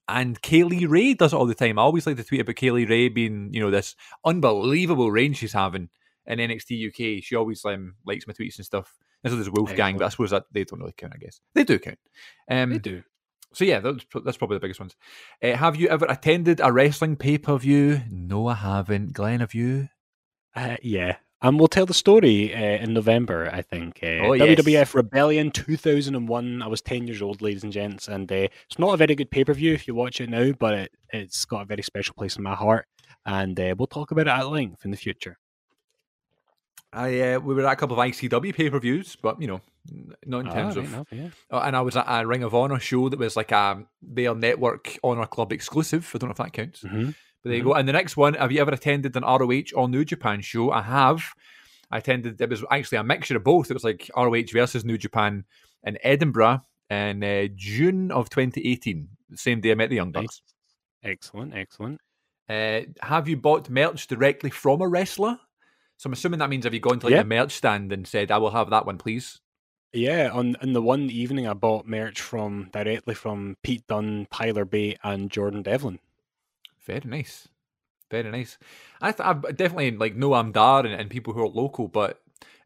and Kay Lee Ray does it all the time. I always like to tweet about Kay Lee Ray being, you know, this unbelievable range she's having in NXT UK. She always um, likes my tweets and stuff. And so there's Wolfgang, but I suppose that they don't really count. I guess they do count. Um, they do. so yeah, that's, that's probably the biggest ones. Uh, have you ever attended a wrestling pay per view? No, I haven't. Glen, have you? Uh, yeah. And we'll tell the story uh, in November, I think. Uh, Oh, yes. WWF Rebellion 2001. I was 10 years old, ladies and gents. And uh, it's not a very good pay per view if you watch it now, but it, it's got a very special place in my heart. And uh, we'll talk about it at length in the future. I uh, we were at a couple of ICW pay per views, but you know, not in Ah, terms of. enough, yeah. Oh, and I was at a Ring of Honor show that was like a their network Honor Club exclusive. I don't know if that counts. Mhm. But there you go. And the next one, have you ever attended an ROH or New Japan show? I have. I attended. It was actually a mixture of both. It was like ROH versus New Japan in Edinburgh in uh, June of 2018. The same day I met the Young Bucks. Excellent, excellent. Uh, have you bought merch directly from a wrestler? So I'm assuming that means have you gone to like Yeah. a merch stand and said, "I will have that one, please." Yeah, on in the one evening I bought merch from directly from Pete Dunne, Tyler Bate, and Jordan Devlin. Very nice, very nice. I, th- I definitely like know I'm Dar and, and people who are local, but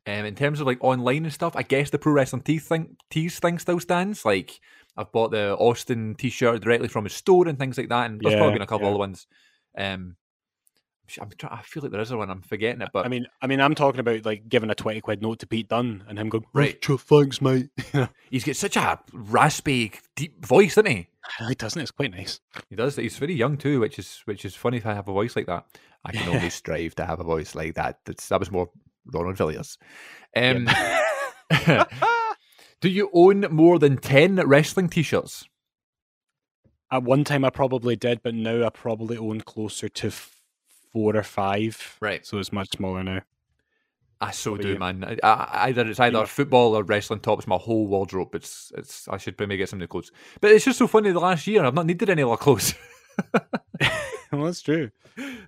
um, in terms of like online and stuff, I guess the pro wrestling tees thing, tees thing still stands. Like I've bought the Austin T-shirt directly from his store and things like that, and there's Yeah, probably been a couple yeah. other ones. Um, I'm try- I feel like there is one. I'm forgetting it, but I mean, I mean, I'm talking about like giving a twenty quid note to Pete Dunne and him going, Right. "Oh, thanks, mate." he's got such a raspy, deep voice, doesn't he? he doesn't. It's quite nice. He does. He's very young too, which is which is funny to have a voice like that. I can only strive to have a voice like that. That's, that was more Ronald Villiers. Um, do you own more than ten wrestling T-shirts? At one time, I probably did, but now I probably own closer to four or five. Right. So it's much smaller now. I so do, man. I, I, either it's either know- football or wrestling tops. My whole wardrobe. It's it's. I should maybe get some new clothes. But it's just so funny. The last year, I've not needed any other clothes, well, that's true.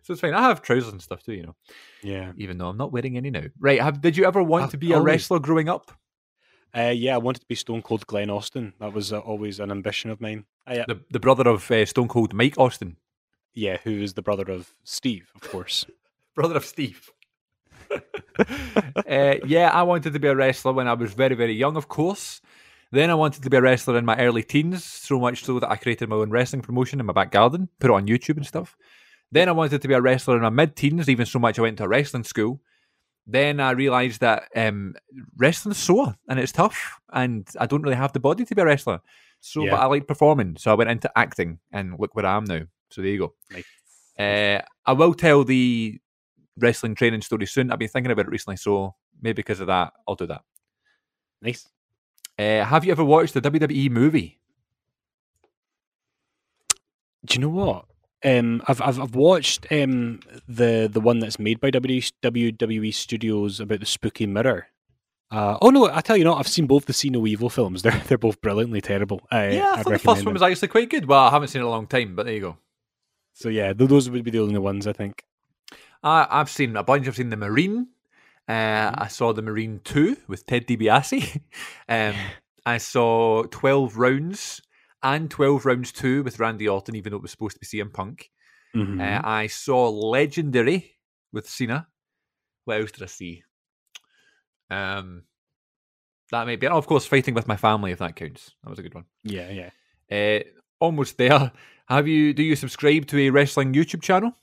so it's fine. I have trousers and stuff too, you know. Yeah. Even though I'm not wearing any now. Right? Have, did you ever want I've to be a wrestler growing up? Uh, yeah, I wanted to be Stone Cold Glen Austin. That was uh, always an ambition of mine. I, uh, The the brother of uh, Stone Cold Mike Austin. Yeah, who is the brother of Steve, of course. brother of Steve. uh, yeah, I wanted to be a wrestler when I was very, very young, of course. Then I wanted to be a wrestler in my early teens, so much so that I created my own wrestling promotion in my back garden, put it on YouTube and stuff. Then I wanted to be a wrestler in my mid teens, even so much I went to a wrestling school. Then I realised that um, wrestling's sore and it's tough, and I don't really have the body to be a wrestler. So, Yeah. but I like performing, so I went into acting, and look where I am now. So there you go. Nice. Uh, I will tell the wrestling training story soon. I've been thinking about it recently, so maybe because of that, I'll do that. Nice. Uh, have you ever watched the WWE movie? Do you know what? Um, I've I've I've watched um the the one that's made by WWE Studios about the spooky mirror. Uh, oh no, I tell you not. I've seen both the See No Evil films. They're they're both brilliantly terrible. I, yeah, I I'd thought the first recommend one was actually quite good. Well, I haven't seen it in a long time, but there you go. So yeah, those would be the only ones I think. I, I've seen a bunch. I've seen the Marine. Uh, I saw the Marine Two with Ted DiBiase. um, I saw Twelve Rounds and Twelve Rounds Two with Randy Orton, even though it was supposed to be CM Punk. Mhm. Uh, I saw Legendary with Cena. What else did I see? Um, that may be, oh, of course, Fighting with My Family, if that counts. That was a good one. yeah, yeah. Uh, almost there. Have you? Do you subscribe to a wrestling YouTube channel?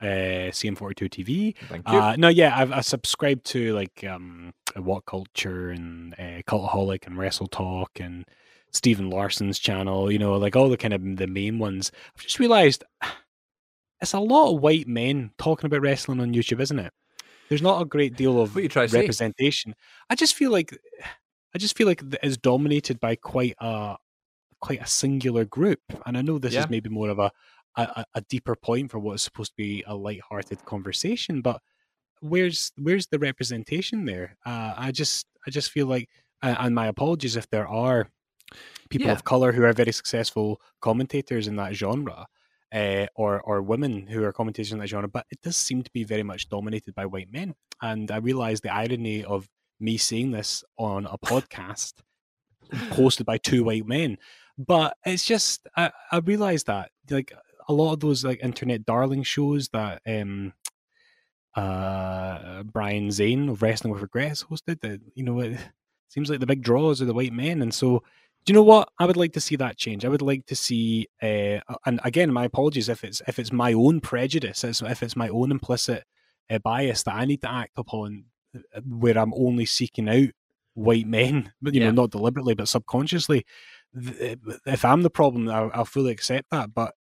uh, CM42 TV. Thank you. Uh, no, yeah, I've I subscribed to like um, What Culture and uh, Cultaholic and Wrestle Talk and Stephen Larson's channel. You know, like all the kind of the main ones. I've just realised it's a lot of white men talking about wrestling on YouTube, isn't it? There's not a great deal of What you trying say? representation. I just feel like I just feel like it's dominated by quite a quite a singular group, and I know this Yeah. is maybe more of a, a a deeper point for what is supposed to be a light-hearted conversation, but where's where's the representation there? Uh, I just I just feel like, and my apologies if there are people Yeah. of color who are very successful commentators in that genre. Uh, or or women who are commentators in that genre, but it does seem to be very much dominated by white men. And I realize the irony of me saying this on a podcast hosted by two white men. But it's just I, I realize that like a lot of those like internet darling shows that um uh Brian Zane of Wrestling with Regrets hosted that you know it seems like the big draws are the white men and so do you know what I would like to see that change I would like to see uh and again my apologies if it's if it's my own prejudice it's- if it's my own implicit uh, bias that I need to act upon uh, where I'm only seeking out white men, but you Yeah. know, not deliberately but subconsciously. Th- eh, If I'm the problem, I'll, I'll fully accept that. But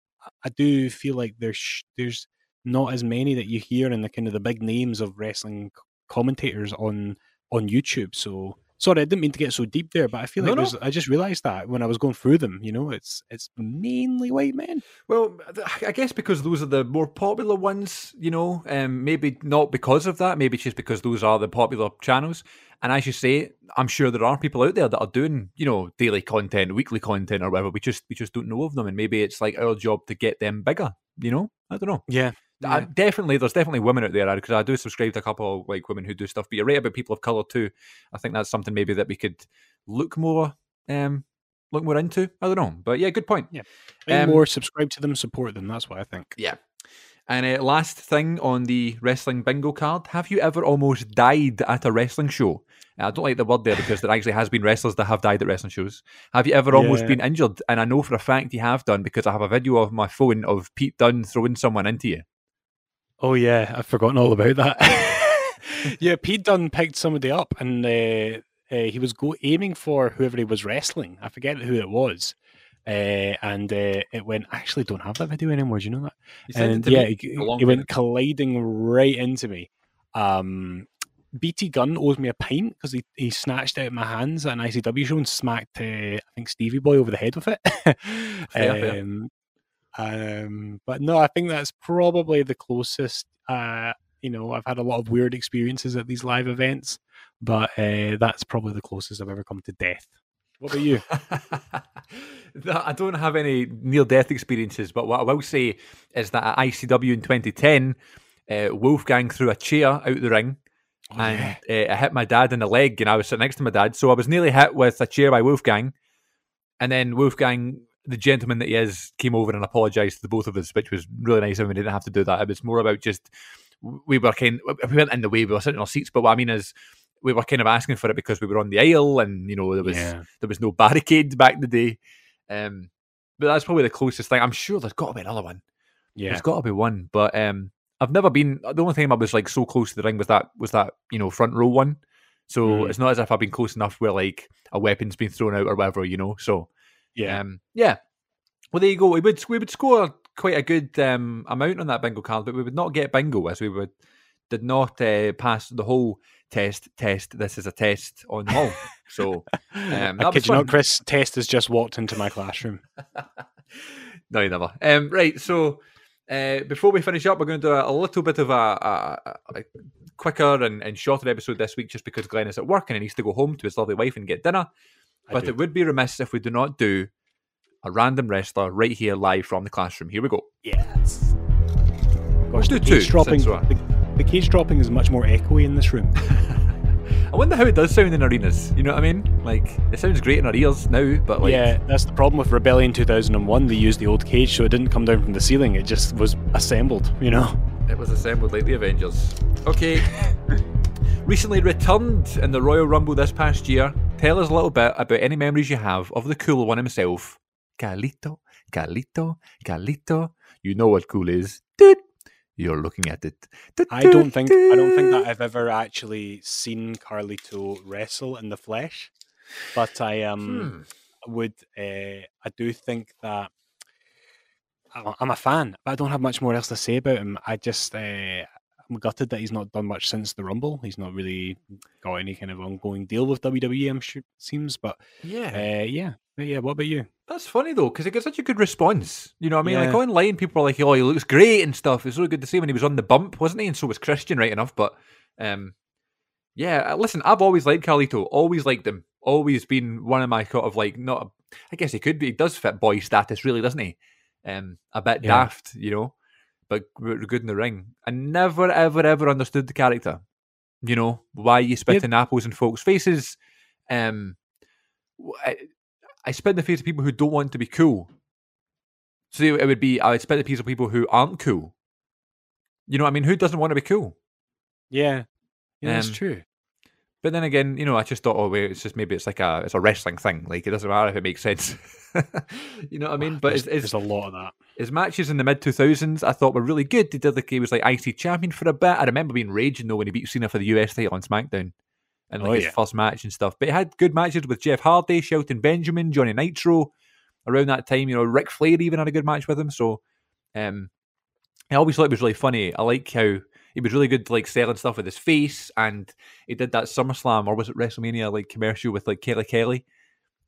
I do feel like there's there's not as many that you hear in the kind of the big names of wrestling commentators on on YouTube. So sorry, I didn't mean to get so deep there, but I feel like no. I just realised that when I was going through them. You know, it's it's mainly white men. Well, I guess because those are the more popular ones, you know, um, maybe not because of that, maybe just because those are the popular channels. And as you say, I'm sure there are people out there that are doing, you know, daily content, weekly content, or whatever. We just we just don't know of them, and maybe it's like our job to get them bigger. You know, I don't know. Yeah, I, definitely, there's definitely women out there because I do subscribe to a couple of like women who do stuff. But you're right about people of color too. I think that's something maybe that we could look more, um, look more into. I don't know, but yeah, good point. Any Um, more subscribe to them, support them. That's what I think. Yeah. And uh, last thing on the wrestling bingo card: Have you ever almost died at a wrestling show? I don't like the word there because there actually has been wrestlers that have died at wrestling shows. Have you ever almost Yeah. been injured? And I know for a fact you have done because I have a video of my phone of Pete Dunne throwing someone into you. Oh yeah, I've forgotten all about that. yeah, Pete Dunne picked somebody up, and uh, uh, he was go aiming for whoever he was wrestling. I forget who it was, uh, and uh, it went. I actually don't have that video anymore. Do you know that? And yeah, he, he went colliding right into me. Um, BT Gunn owes me a pint because he, he snatched out my hands at an ICW show and smacked, uh, I think, Stevie Boy over the head with it. Fair, fair. Um, but no, I think that's probably the closest. Uh, you know, I've had a lot of weird experiences at these live events, but uh, that's probably the closest I've ever come to death. What about you? I don't have any near death experiences, but what I will say is that at ICW in 2010, uh, Wolfgang threw a chair out the ring Oh, and yeah. uh, I hit my dad in the leg, and I was sitting next to my dad, so I was nearly hit with a chair by Wolfgang, and then Wolfgang, the gentleman that he is, came over and apologised to the both of us, which was really nice of him. We didn't have to do that. It was more about just we were kind, we weren't in the way, we were sitting in our seats, but what I mean is. We were kind of asking for it because we were on the aisle, and you know there was Yeah. there was no barricade back in the day. Um, but that's probably the closest thing. I'm sure there's got to be another one. Yeah. There's got to be one, but um, I've never been. The only time I was like so close to the ring was that was that you know front row one. So Mm. it's not as if I've been close enough where like a weapon's been thrown out or whatever, you know. So Yeah. um, yeah. Well, there you go. We would we would score quite a good um, amount on that bingo card, but we would not get bingo as we would did not uh, pass the whole test. Test. This is a test on them all. So um, I kid you not, Chris. Test has just walked into my classroom. no, you never. Um, right, so uh, before we finish up, we're going to do a, a little bit of a, a, a- a quicker and, and shorter episode this week just because Glen is at work and he needs to go home to his lovely wife and get dinner. I But do. it would be remiss if we do not do a random wrestler right here live from the classroom. Here we go. Yes. Gosh, do the two, cage dropping. The, the cage dropping is much more echoey in this room. I wonder how it does sound in arenas. You know what I mean? Like, it sounds great in our ears now, but like, yeah, that's the problem with Rebellion 2001. They used the old cage, so it didn't come down from the ceiling. It just was assembled. You know. It was assembled like the Avengers. Okay. Recently returned in the Royal Rumble this past year. Tell us a little bit about any memories you have of the cool one himself. Carlito, Carlito, Carlito. You know what cool is. Dude. You're looking at it. I don't think I don't think that I've ever actually seen Carlito wrestle in the flesh, but I um Hmm. would uh, I do think that I'm I'm a fan, but I don't have much more else to say about him. I just uh, I'm gutted that he's not done much since the Rumble. He's not really got any kind of ongoing deal with WWE. I'm sure seems, but Yeah. uh, yeah, But yeah. What about you? That's funny though, because it got such a good response. You know what I mean? Like online, people are like, "Oh, he looks great" and stuff. It's really good to see when he was on the bump, wasn't he? And so was Christian, right enough. But um, yeah, uh, listen, I've always liked Carlito. Always liked him. Always been one of my sort of like not. I guess he could be. He does fit boy status, really, doesn't he? Um, a bit Yeah. daft, you know, but good in the ring. I never, ever, ever understood the character. You know why you spit in apples in folks' faces. Um, I, I spit in the face of people who don't want to be cool. So it would be I would spit in the face of people who aren't cool. You know what I mean? Who doesn't want to be cool? Yeah, yeah, that's Um, true. But then again, you know, I just thought, oh wait, it's just maybe it's like a it's a wrestling thing. Like it doesn't matter if it makes sense. you know what I mean? But there's, his, his, there's a lot of that. his matches in the mid two thousands, I thought were really good. He did like he was like IC champion for a bit. I remember being raging though when he beat Cena for the US title on SmackDown, and like Oh, his yeah. first match and stuff. But he had good matches with Jeff Hardy, Shelton Benjamin, Johnny Nitro. Around that time, you know, Ric Flair even had a good match with him. So, um, I always thought it was really funny. I like how he was really good, like selling stuff with his face, and he did that SummerSlam or was it WrestleMania like commercial with like Kelly Kelly,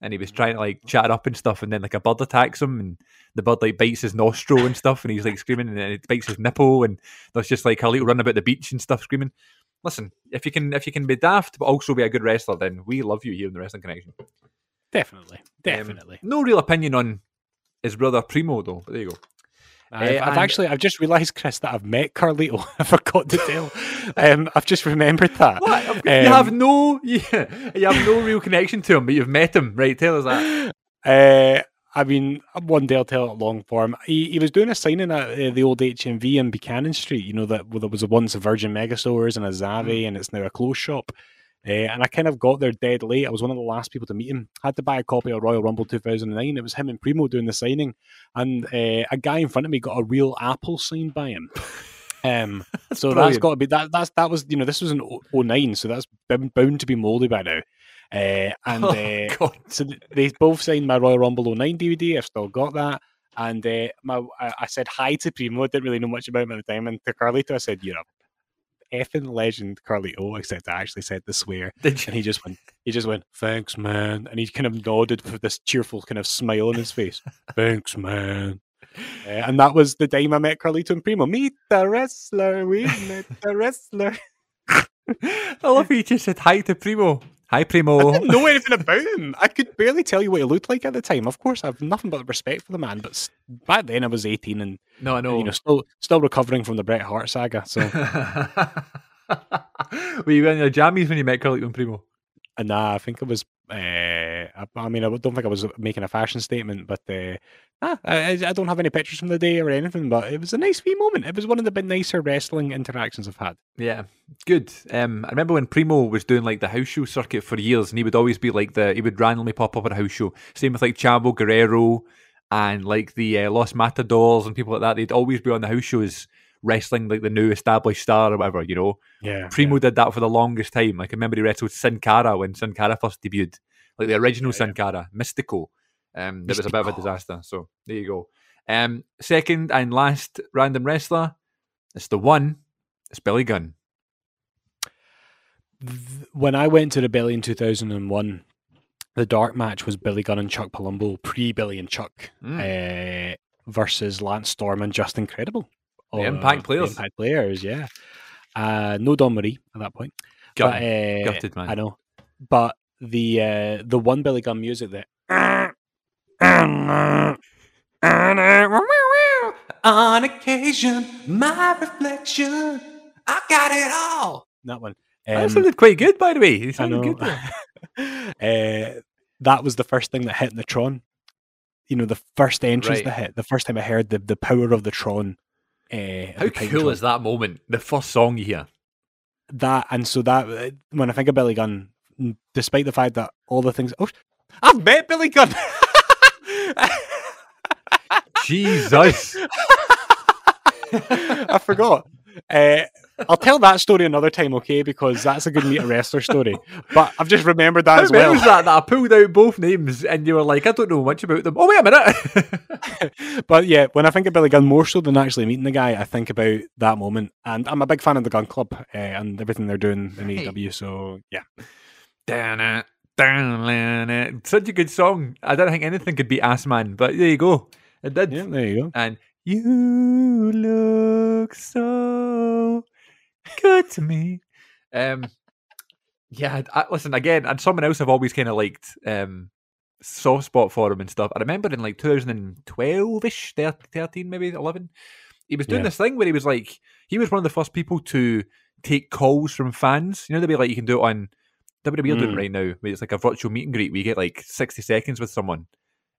and he was trying to like chat up and stuff, and then like a bird attacks him, and the bird like bites his nostril and stuff, and he's like screaming, and it bites his nipple, and there's just like a little run about the beach and stuff, screaming. Listen, if you can if you can be daft but also be a good wrestler, then we love you here in the Wrestling Connection. Definitely, Um, definitely. no real opinion on his brother Primo though, but there you go. I've, Eh, I've actually, I've just realised, Chris, that I've met Carlito. I forgot to tell. um, I've just remembered that. What? you Um, have no, yeah, you have no real connection to him, but you've met him, right? Tell us that. Uh, I mean, one day I'll tell it long form. He, he was doing a signing at uh, the old HMV in Buchanan Street. You know that well, there was a once a Virgin Megastores and a Zavvi, and it's now a clothes shop. Uh, and I kind of got there dead late. I was one of the last people to meet him. I Had to buy a copy of Royal Rumble 2009. It was him and Primo doing the signing, and uh, a guy in front of me got a real apple signed by him. Um, so that's got to be that. That's that was you know this was in 09, so that's been bound to be moldy by now. Uh, and uh, so they both signed my Royal Rumble 09 DVD. I've still got that. And uh, my, I, I said hi to Primo. Didn't really know much about him at the time. And to Carlito, I said, "You're a effing legend, Carlito." Except I actually said the swear, Did you? and he just went, he just went, "Thanks, man." And he kind of nodded with this cheerful kind of smile on his face. Thanks, man. Uh, and that was the time I met Carlito and Primo. Meet the wrestler. We met the wrestler. I love how you just said hi to Primo. Hi, Primo. I didn't know anything about him. I could barely tell you what he looked like at the time. Of course, I have nothing but respect for the man. But back then, I was eighteen and No, I know. you know still still recovering from the Bret Hart saga. So, Were you in your jammies when you met Carlito and Primo? And nah, I think it was. Uh, I, I mean, I don't think I was making a fashion statement, but uh, nah, I, I I don't have any pictures from the day or anything. But it was a nice wee moment. It was one of the bit nicer wrestling interactions I've had. Yeah, good. Um, I remember when Primo was doing like the house show circuit for years, and he would always be like the he would randomly pop up at a house show. Same with like Chavo Guerrero and like the uh, Los Matadors and people like that. They'd always be on the house shows wrestling like the new established star or whatever. You know, Yeah, Primo did that for the longest time. Like I remember he wrestled Sin Cara when Sin Cara first debuted, like the original Yeah, Sin Cara, Mystico. Um, that was a bit of a disaster. So there you go. Um, second and last random wrestler, it's the one. It's Billy Gunn. when I went to Rebellion 2001, the dark match was Billy Gunn and Chuck Palumbo, pre Billy and Chuck, Mm. uh, versus Lance Storm and Justin Credible. The Impact the players. Impact players, yeah. Uh, no Dawn Marie at that point. Gun. But, uh, Gutted, man. I know. But the uh, the one Billy Gunn music that. On occasion, my reflection, I got it all. That one. that Um, sounded quite good, by the way. He I sounded know. good. uh, that was the first thing that hit in the Tron. You know, the first entrance Right. that hit, the first time I heard the, the power of the Tron. Uh, How cool is that moment? The first song you hear. that? And so that, uh, when I think of Billy Gunn, despite the fact that all the things, oh, I've met Billy Gunn. Jesus, I forgot. Uh, I'll tell that story another time, okay? Because that's a good meet a wrestler story. But I've just remembered that How as well. was that that I pulled out both names and you were like, I don't know much about them. Oh wait a minute. but yeah, when I think of Billy Gunn, more so than actually meeting the guy, I think about that moment. And I'm a big fan of the Gunn Club uh, and everything they're doing in Hey. AEW. So yeah, Damn it. Damn it. Such a good song. I don't think anything could beat Ass Man, but there you go. It did. yeah, there you go. And you look so good to me. Um, yeah, I, listen again. And someone else I've always kind of liked. Um, soft spot for him and stuff. I remember in like 2012 ish, 13 maybe 11. He was doing Yeah. this thing where he was like, he was one of the first people to take calls from fans. You know, the be like you can do it on WWE are doing it Mm. right now, where it's like a virtual meet and greet where you get like 60 seconds with someone.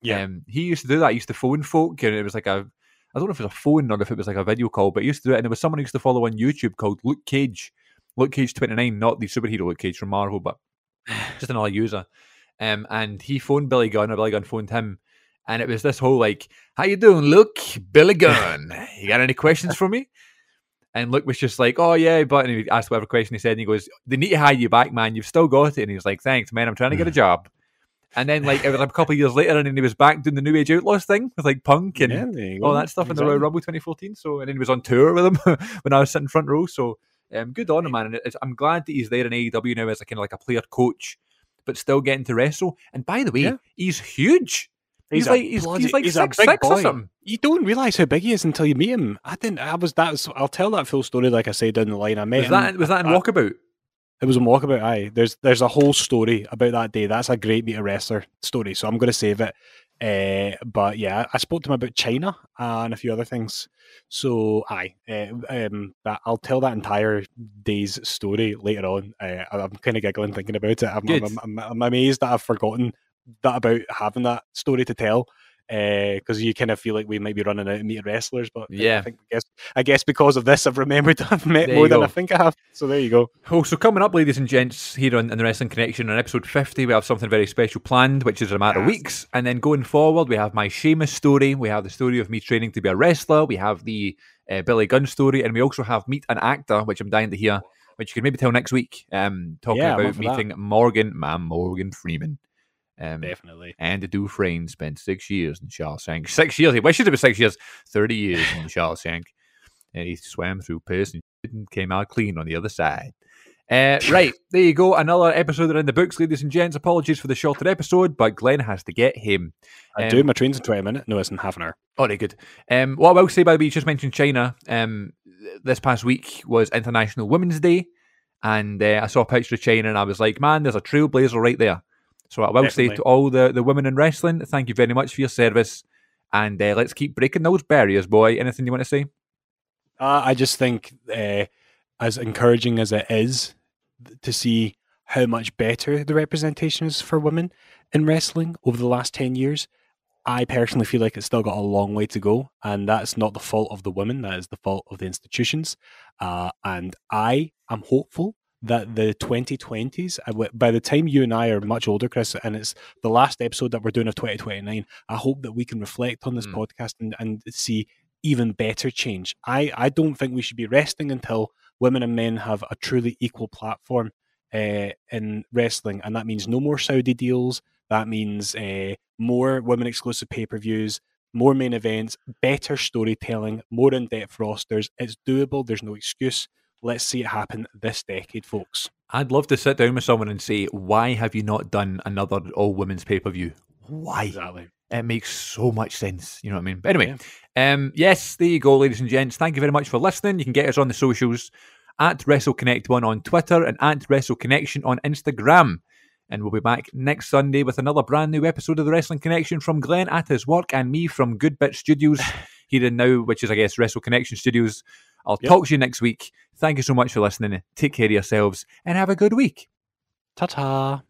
Yeah. Um, he used to do that. He used to phone folk, and it was like a, I don't know if it was a phone or if it was like a video call, but he used to do it. And there was someone who used to follow on YouTube called Luke Cage, Luke Cage 29, not the superhero Luke Cage from Marvel, but just another user. Um, and he phoned Billy Gunn, or Billy Gunn phoned him, and it was this whole like, "How you doing, Luke? Billy Gunn. you got any questions for me?" And Luke was just like, "Oh yeah," but and he asked whatever question he said, and he goes, "They need to hire you back, man. You've still got it." And he was like, "Thanks, man. I'm trying to get a job." And then like a couple of years later, and then he was back doing the New Age Outlaws thing with like Punk and yeah, all that stuff in the Royal Rumble 2014. So, and then he was on tour with him when I was sitting front row. So, um, good on him, man. And it's, I'm glad that he's there in AEW now as a kind of like a player coach, but still getting to wrestle. And by the way, Yeah. he's huge. He's, a like he's, bloody- he's like a six big six or boy. something. You don't realize how big he is until you meet him. I didn't. I was that. Was, I'll tell that full story, like I said down the line. I met Was him. that was that in I- Walkabout? It was a walkabout. Aye, there's there's a whole story about that day. That's a great meet a wrestler story. So I'm going to save it. Uh, but yeah, I spoke to him about China and a few other things. So aye, uh, um, that I'll tell that entire day's story later on. Uh, I'm kind of giggling thinking about it. I'm, I'm, I'm, I'm amazed that I've forgotten that about having that story to tell. Because you kind of feel like we might be running out of meet wrestlers, but Yeah. I think I guess I guess because of this, I've remembered I've met There more than go. I think I have. So there you go. Oh, so coming up, ladies and gents, here on, on the Wrestling Connection on episode 50, we have something very special planned, which is in a matter of weeks. And then going forward, we have my Seamus story, we have the story of me training to be a wrestler, we have the uh, Billy Gunn story, and we also have Meet an Actor, which I'm dying to hear, which you can maybe tell next week, um, talking Yeah, about up for that. meeting Morgan, man, Morgan Freeman. Um, Definitely. and Dufresne spent six years in Shawshank. Six years. He wishes it was six years. Thirty years in Shawshank. And he swam through piss and came out clean on the other side. Uh, right, there you go. Another episode in the books, ladies and gents. Apologies for the shorter episode, but Glen has to get him. I Um, do. My train's in 20 minutes. No, it's in half an hour. All right, good. Um, what I will say, by the way, you just mentioned China. Um, this past week was International Women's Day, and uh, I saw a picture of China, and I was like, man, there's a trailblazer right there. So I will say to all the, the women in wrestling, thank you very much for your service, and uh, let's keep breaking those barriers, boy. Anything you want to say? Uh, I just think, uh, as encouraging as it is to see how much better the representation is for women in wrestling over the last 10 years, I personally feel like it's still got a long way to go. And that's not the fault of the women, that is the fault of the institutions. Uh, and I am hopeful that the 2020s, uh, by the time you and I are much older, Chris, and it's the last episode that we're doing of 2029, I hope that we can reflect on this Mm. podcast and, and see even better change. I, I don't think we should be resting until women and men have a truly equal platform uh, in wrestling. And that means no more Saudi deals. That means uh, more women exclusive pay per views, more main events, better storytelling, more in depth rosters. It's doable. There's no excuse. Let's see it happen this decade, folks. I'd love to sit down with someone and say, why have you not done another all women's pay per view? Why? Exactly. It makes so much sense. You know what I mean? But anyway, um, yes, there you go, ladies and gents. Thank you very much for listening. You can get us on the socials at WrestleConnect1 on Twitter and at WrestleConnection on Instagram. And we'll be back next Sunday with another brand new episode of the Wrestling Connection from Glen at his work and me from Good Bit Studios here and now, which is, I guess, Wrestle Connection Studios. I'll Yep. talk to you next week. Thank you so much for listening. Take care of yourselves and have a good week. Ta ta.